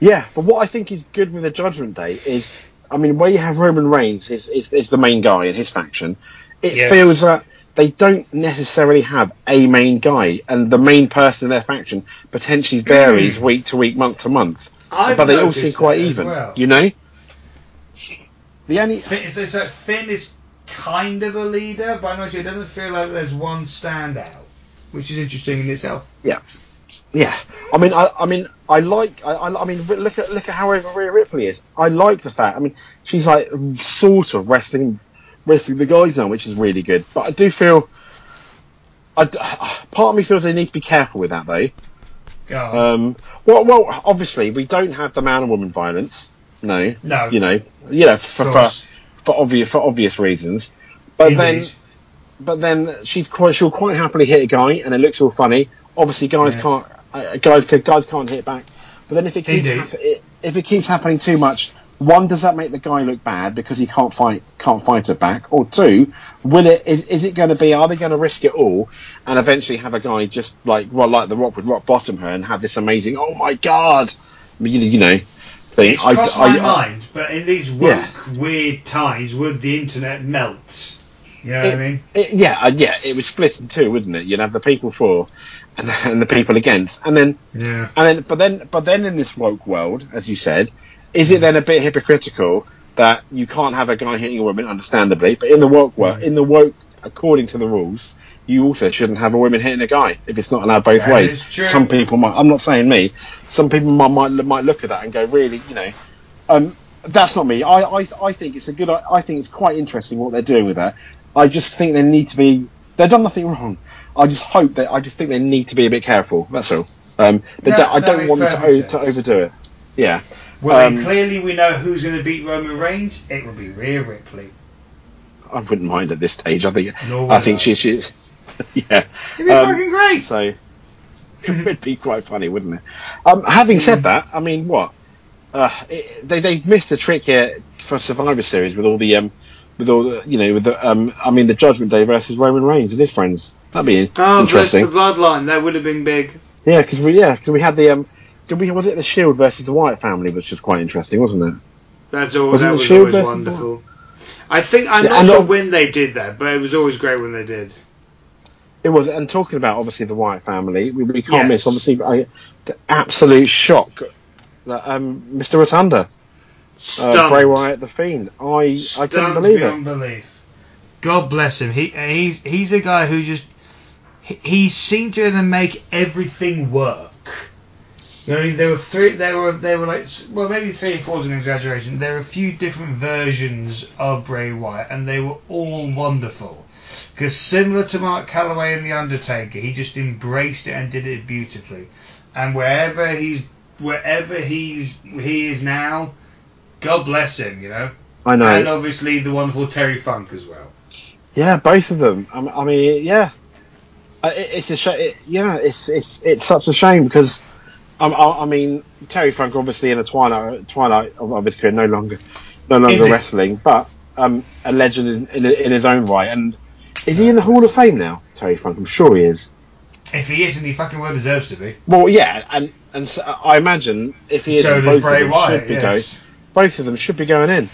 Yeah, but what I think is good with the Judgment Day is, I mean, where you have Roman Reigns is, is, is the main guy in his faction, it Yes. feels that they don't necessarily have a main guy, and the main person in their faction potentially mm. varies week to week, month to month. I've but they all seem quite even, well. you know? The only. Finn, so, so uh, Finn is kind of a leader, but I know it doesn't feel like there's one standout, which is interesting in itself. Yeah. Yeah, I mean, I, I mean, I like, I, I, I mean, look at look at how over Rhea Ripley is. I like the fact. I mean, she's like sort of wrestling, wrestling the guys now, which is really good. But I do feel, I, part of me feels they need to be careful with that though. God. Um, well, well, obviously we don't have the man and woman violence. No, No. you know, you know, for for, for obvious for obvious reasons. But then, Indeed. But then she's quite she'll quite happily hit a guy, and it looks all funny. Obviously, guys Yes. can't uh, guys guys can't hit back. But then if it keeps hap- it, if it keeps happening too much, one does that make the guy look bad because he can't fight can't fight it back, or two, will it is, is it going to be are they going to risk it all and eventually have a guy just like well like the Rock would rock bottom her and have this amazing oh my god you, you know thing. It's crossed I- my I- mind, but in these woke, Yeah. weird times, would the internet melt? You know I mean? It, yeah, uh, yeah, it was split in two, wouldn't it? You'd have the people for and, and the people against, and then Yeah. and then but then but then in this woke world, as you said, is it then a bit hypocritical that you can't have a guy hitting a woman, understandably, but in the woke world, in the woke, according to the rules, you also shouldn't have a woman hitting a guy if it's not allowed both That ways. is true. Some people might. I'm not saying me. Some people might might, might look at that and go, really, you know. Um, that's not me. I, I, I think it's a good. I think it's quite interesting what they're doing with that. I just think they need to be. They've done nothing wrong. I just hope that. I just think they need to be a bit careful. That's all. Um, they That- I don't want them to, o- to overdo it. Yeah. Well, Um, clearly we know who's going to beat Roman Reigns. It will be Rhea Ripley. I wouldn't mind at this stage. I think. Nor I think I. she, she's. [LAUGHS] Yeah. It'd be Um, fucking great. So [LAUGHS] it would be quite funny, wouldn't it? Um, having said that, I mean, what uh, it, they they've missed a trick here for Survivor Series with all the um, with all the you know with the um, I mean the Judgment Day versus Roman Reigns and his friends. That'd be interesting. Oh, the bloodline. That would have been big. Yeah, because we yeah because we had the um, did we was it the Shield versus the Wyatt family, which was quite interesting, wasn't it? That's all. Wasn't that was always wonderful. I think I'm Yeah, not sure not- when they did that, but it was always great when they did. It was, and talking about obviously the Wyatt family, we, we can't Yes. miss obviously I, the absolute shock that um, Mr. Rotunda, uh, Stunned. Bray Wyatt, the Fiend. I I couldn't Stunned believe it. belief. God bless him. He he's he's a guy who just he, he seemed to make everything work. You know, there were three. There were there were like well maybe three or four is an exaggeration. There were a few different versions of Bray Wyatt, and they were all wonderful. Because similar to Mark Calaway and the Undertaker, he just embraced it and did it beautifully. And wherever he's wherever he's he is now, God bless him. You know. I know. And obviously the wonderful Terry Funk as well. Yeah, both of them. I, I mean, yeah, it's a sh- it, yeah, it's it's it's such a shame because um, I, I mean Terry Funk obviously in the twilight twilight of, of his career no longer no longer wrestling, but um, a legend in, in, in his own right. And is he in the Hall of Fame now, Terry Funk? I'm sure he is. If he isn't, he fucking well deserves to be. Well, yeah, and and so I imagine if he is, so both Bray Wyatt, should be yes. Both of them should be going in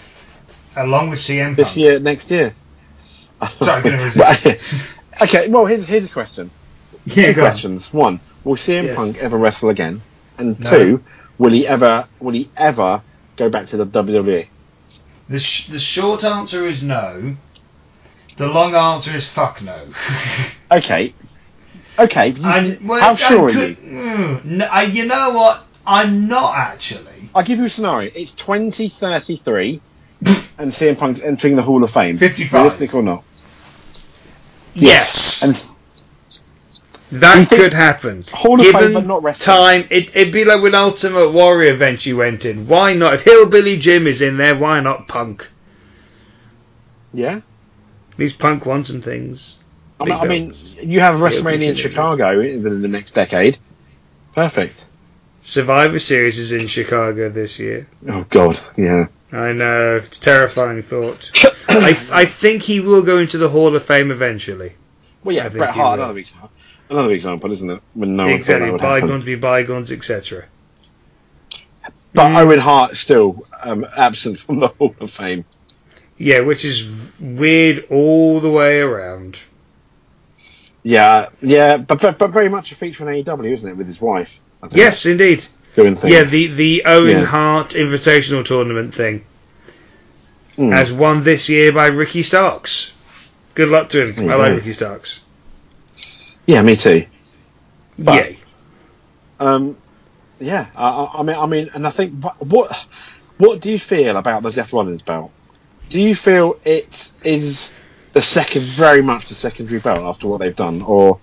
Along with CM Punk. this year, next year. Sorry, I couldn't resist. [LAUGHS] okay, well here's here's a question. [LAUGHS] Yeah, two go on. questions. One, will CM Yes. Punk ever wrestle again? And No. two, will he ever will he ever go back to the? WWE? The, sh- the short answer is no. The long answer is fuck no. [LAUGHS] Okay. Okay. You, I'm, well, how sure are you? Mm, no, I, you know what? I'm not actually. I'll give you a scenario. It's 2033 [LAUGHS] and CM Punk's entering the Hall of Fame. 55. Realistic or not? Yes, And that Do you think- could happen. Hall of Given Fame, but not wrestling. time, it, it'd be like when Ultimate Warrior eventually went in. Why not? If Hillbilly Jim is in there, why not Punk? yeah. Least Punk won some things. I mean, I mean, you have WrestleMania in Chicago within the next decade. Perfect. Survivor Series is in Chicago this year. Oh God, yeah. I know. It's a terrifying thought. [COUGHS] I, I think he will go into the Hall of Fame eventually. Well, I yeah, think Bret Hart, another example, another example, isn't it? When no exactly. that would happen. Bygones be bygones, etc. But Mm. Owen Hart still um, absent from the Hall of Fame. Yeah, which is weird all the way around. Yeah, yeah, but but, but very much a feature on AEW, isn't it, with his wife? Yes, indeed. doing things. Yeah, the, the Owen Yeah. Hart Invitational Tournament thing. Mm. As won this year by Ricky Starks. Good luck to him. You I like. Ricky Starks. yeah, me too. But- Yay. Um, yeah, I, I- I mean, I mean, and I think what, what what do you feel about the Seth Rollins belt? Do you feel it is the second, very much the secondary belt after what they've done, or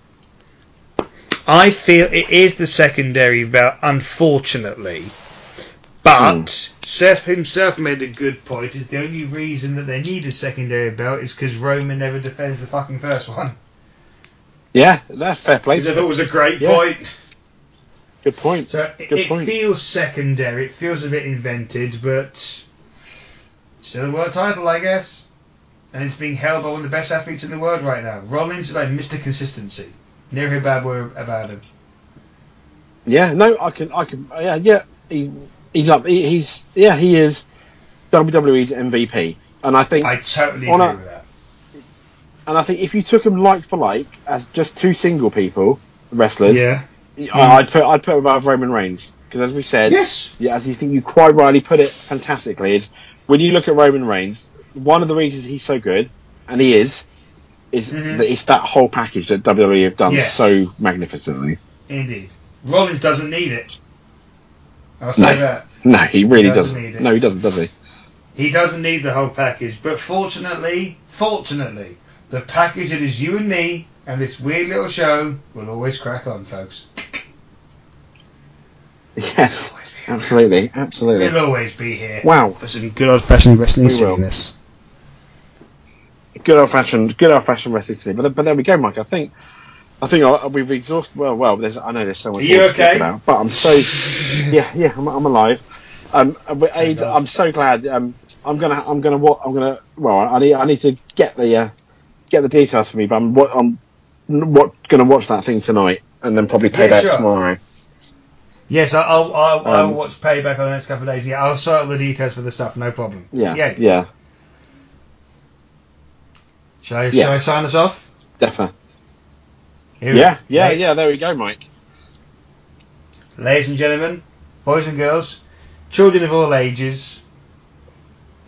I feel it is the secondary belt, unfortunately. But Hmm. Seth himself made a good point. Is the only reason that they need a secondary belt is because Roman never defends the fucking first one. Yeah, that's fair play. I thought it was a great Yeah. point. Good point. So it, Good it point. feels secondary. It feels a bit invented, but still a world title, I guess. And it's being held by one of the best athletes in the world right now. Rollins is like Mr. Consistency. Never hear a bad word about him. Yeah, no, I can, I can, yeah, yeah. He, he's up. He, he's, yeah, he is WWE's MVP, and I think, I totally agree a- with that. and I think if you took him like for like as just two single people wrestlers, Yeah. I- I'd put, I'd put him above Roman Reigns because as we said, Yes. yeah, as you think you quite rightly put it fantastically, is when you look at Roman Reigns, one of the reasons he's so good, and he is, is Mhm. it's that whole package that WWE have done Yes. so magnificently. Indeed. Rollins doesn't need it. I'll say No. that. No, he really Doesn't doesn't. need it. No, he doesn't, does he? He doesn't need the whole package. But fortunately, fortunately, the package that is you and me and this weird little show will always crack on, folks. Yes, absolutely, absolutely. It'll always be here. Wow, For some good old fashioned wrestling We will. silliness. Good old fashioned, good old fashioned wrestling scene. But but there we go, Mike. I think, I think I, we've exhausted. Well, well, there's, I know there's so much Are you more to talk okay? about, but I'm so yeah, yeah, I'm, I'm alive. Um, Aid, I'm so glad. Um, I'm gonna, I'm gonna, what, I'm gonna. Well, I need, I need to get the, uh, get the details for me. But I'm, what, I'm, what, gonna watch that thing tonight, and then probably pay Yeah, that sure. tomorrow. Yes, I'll, I'll, I'll Um, watch Payback on the next couple of days. Yeah, I'll sort out the details for the stuff, no problem. Yeah, Yeah. yeah, Shall I, Yeah. shall I sign us off? definitely. Here Yeah, yeah, La- yeah. There we go, Mike. Ladies and gentlemen, boys and girls, children of all ages,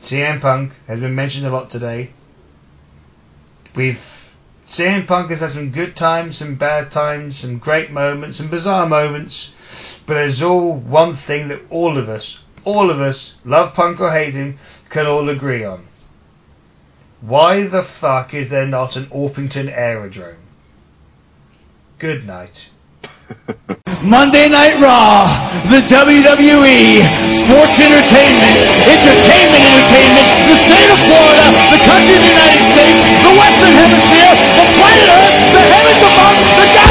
CM Punk has been mentioned a lot today. We've CM Punk has had some good times, some bad times, some great moments, some bizarre moments, but there's all one thing that all of us, all of us, love Punk or hate him, can all agree on. Why the fuck is there not an Orpington aerodrome? Good night. Monday Night Raw, the WWE, sports entertainment, entertainment entertainment, the state of Florida, the country of the United States, the Western Hemisphere, the planet Earth, the heavens above, the galaxies,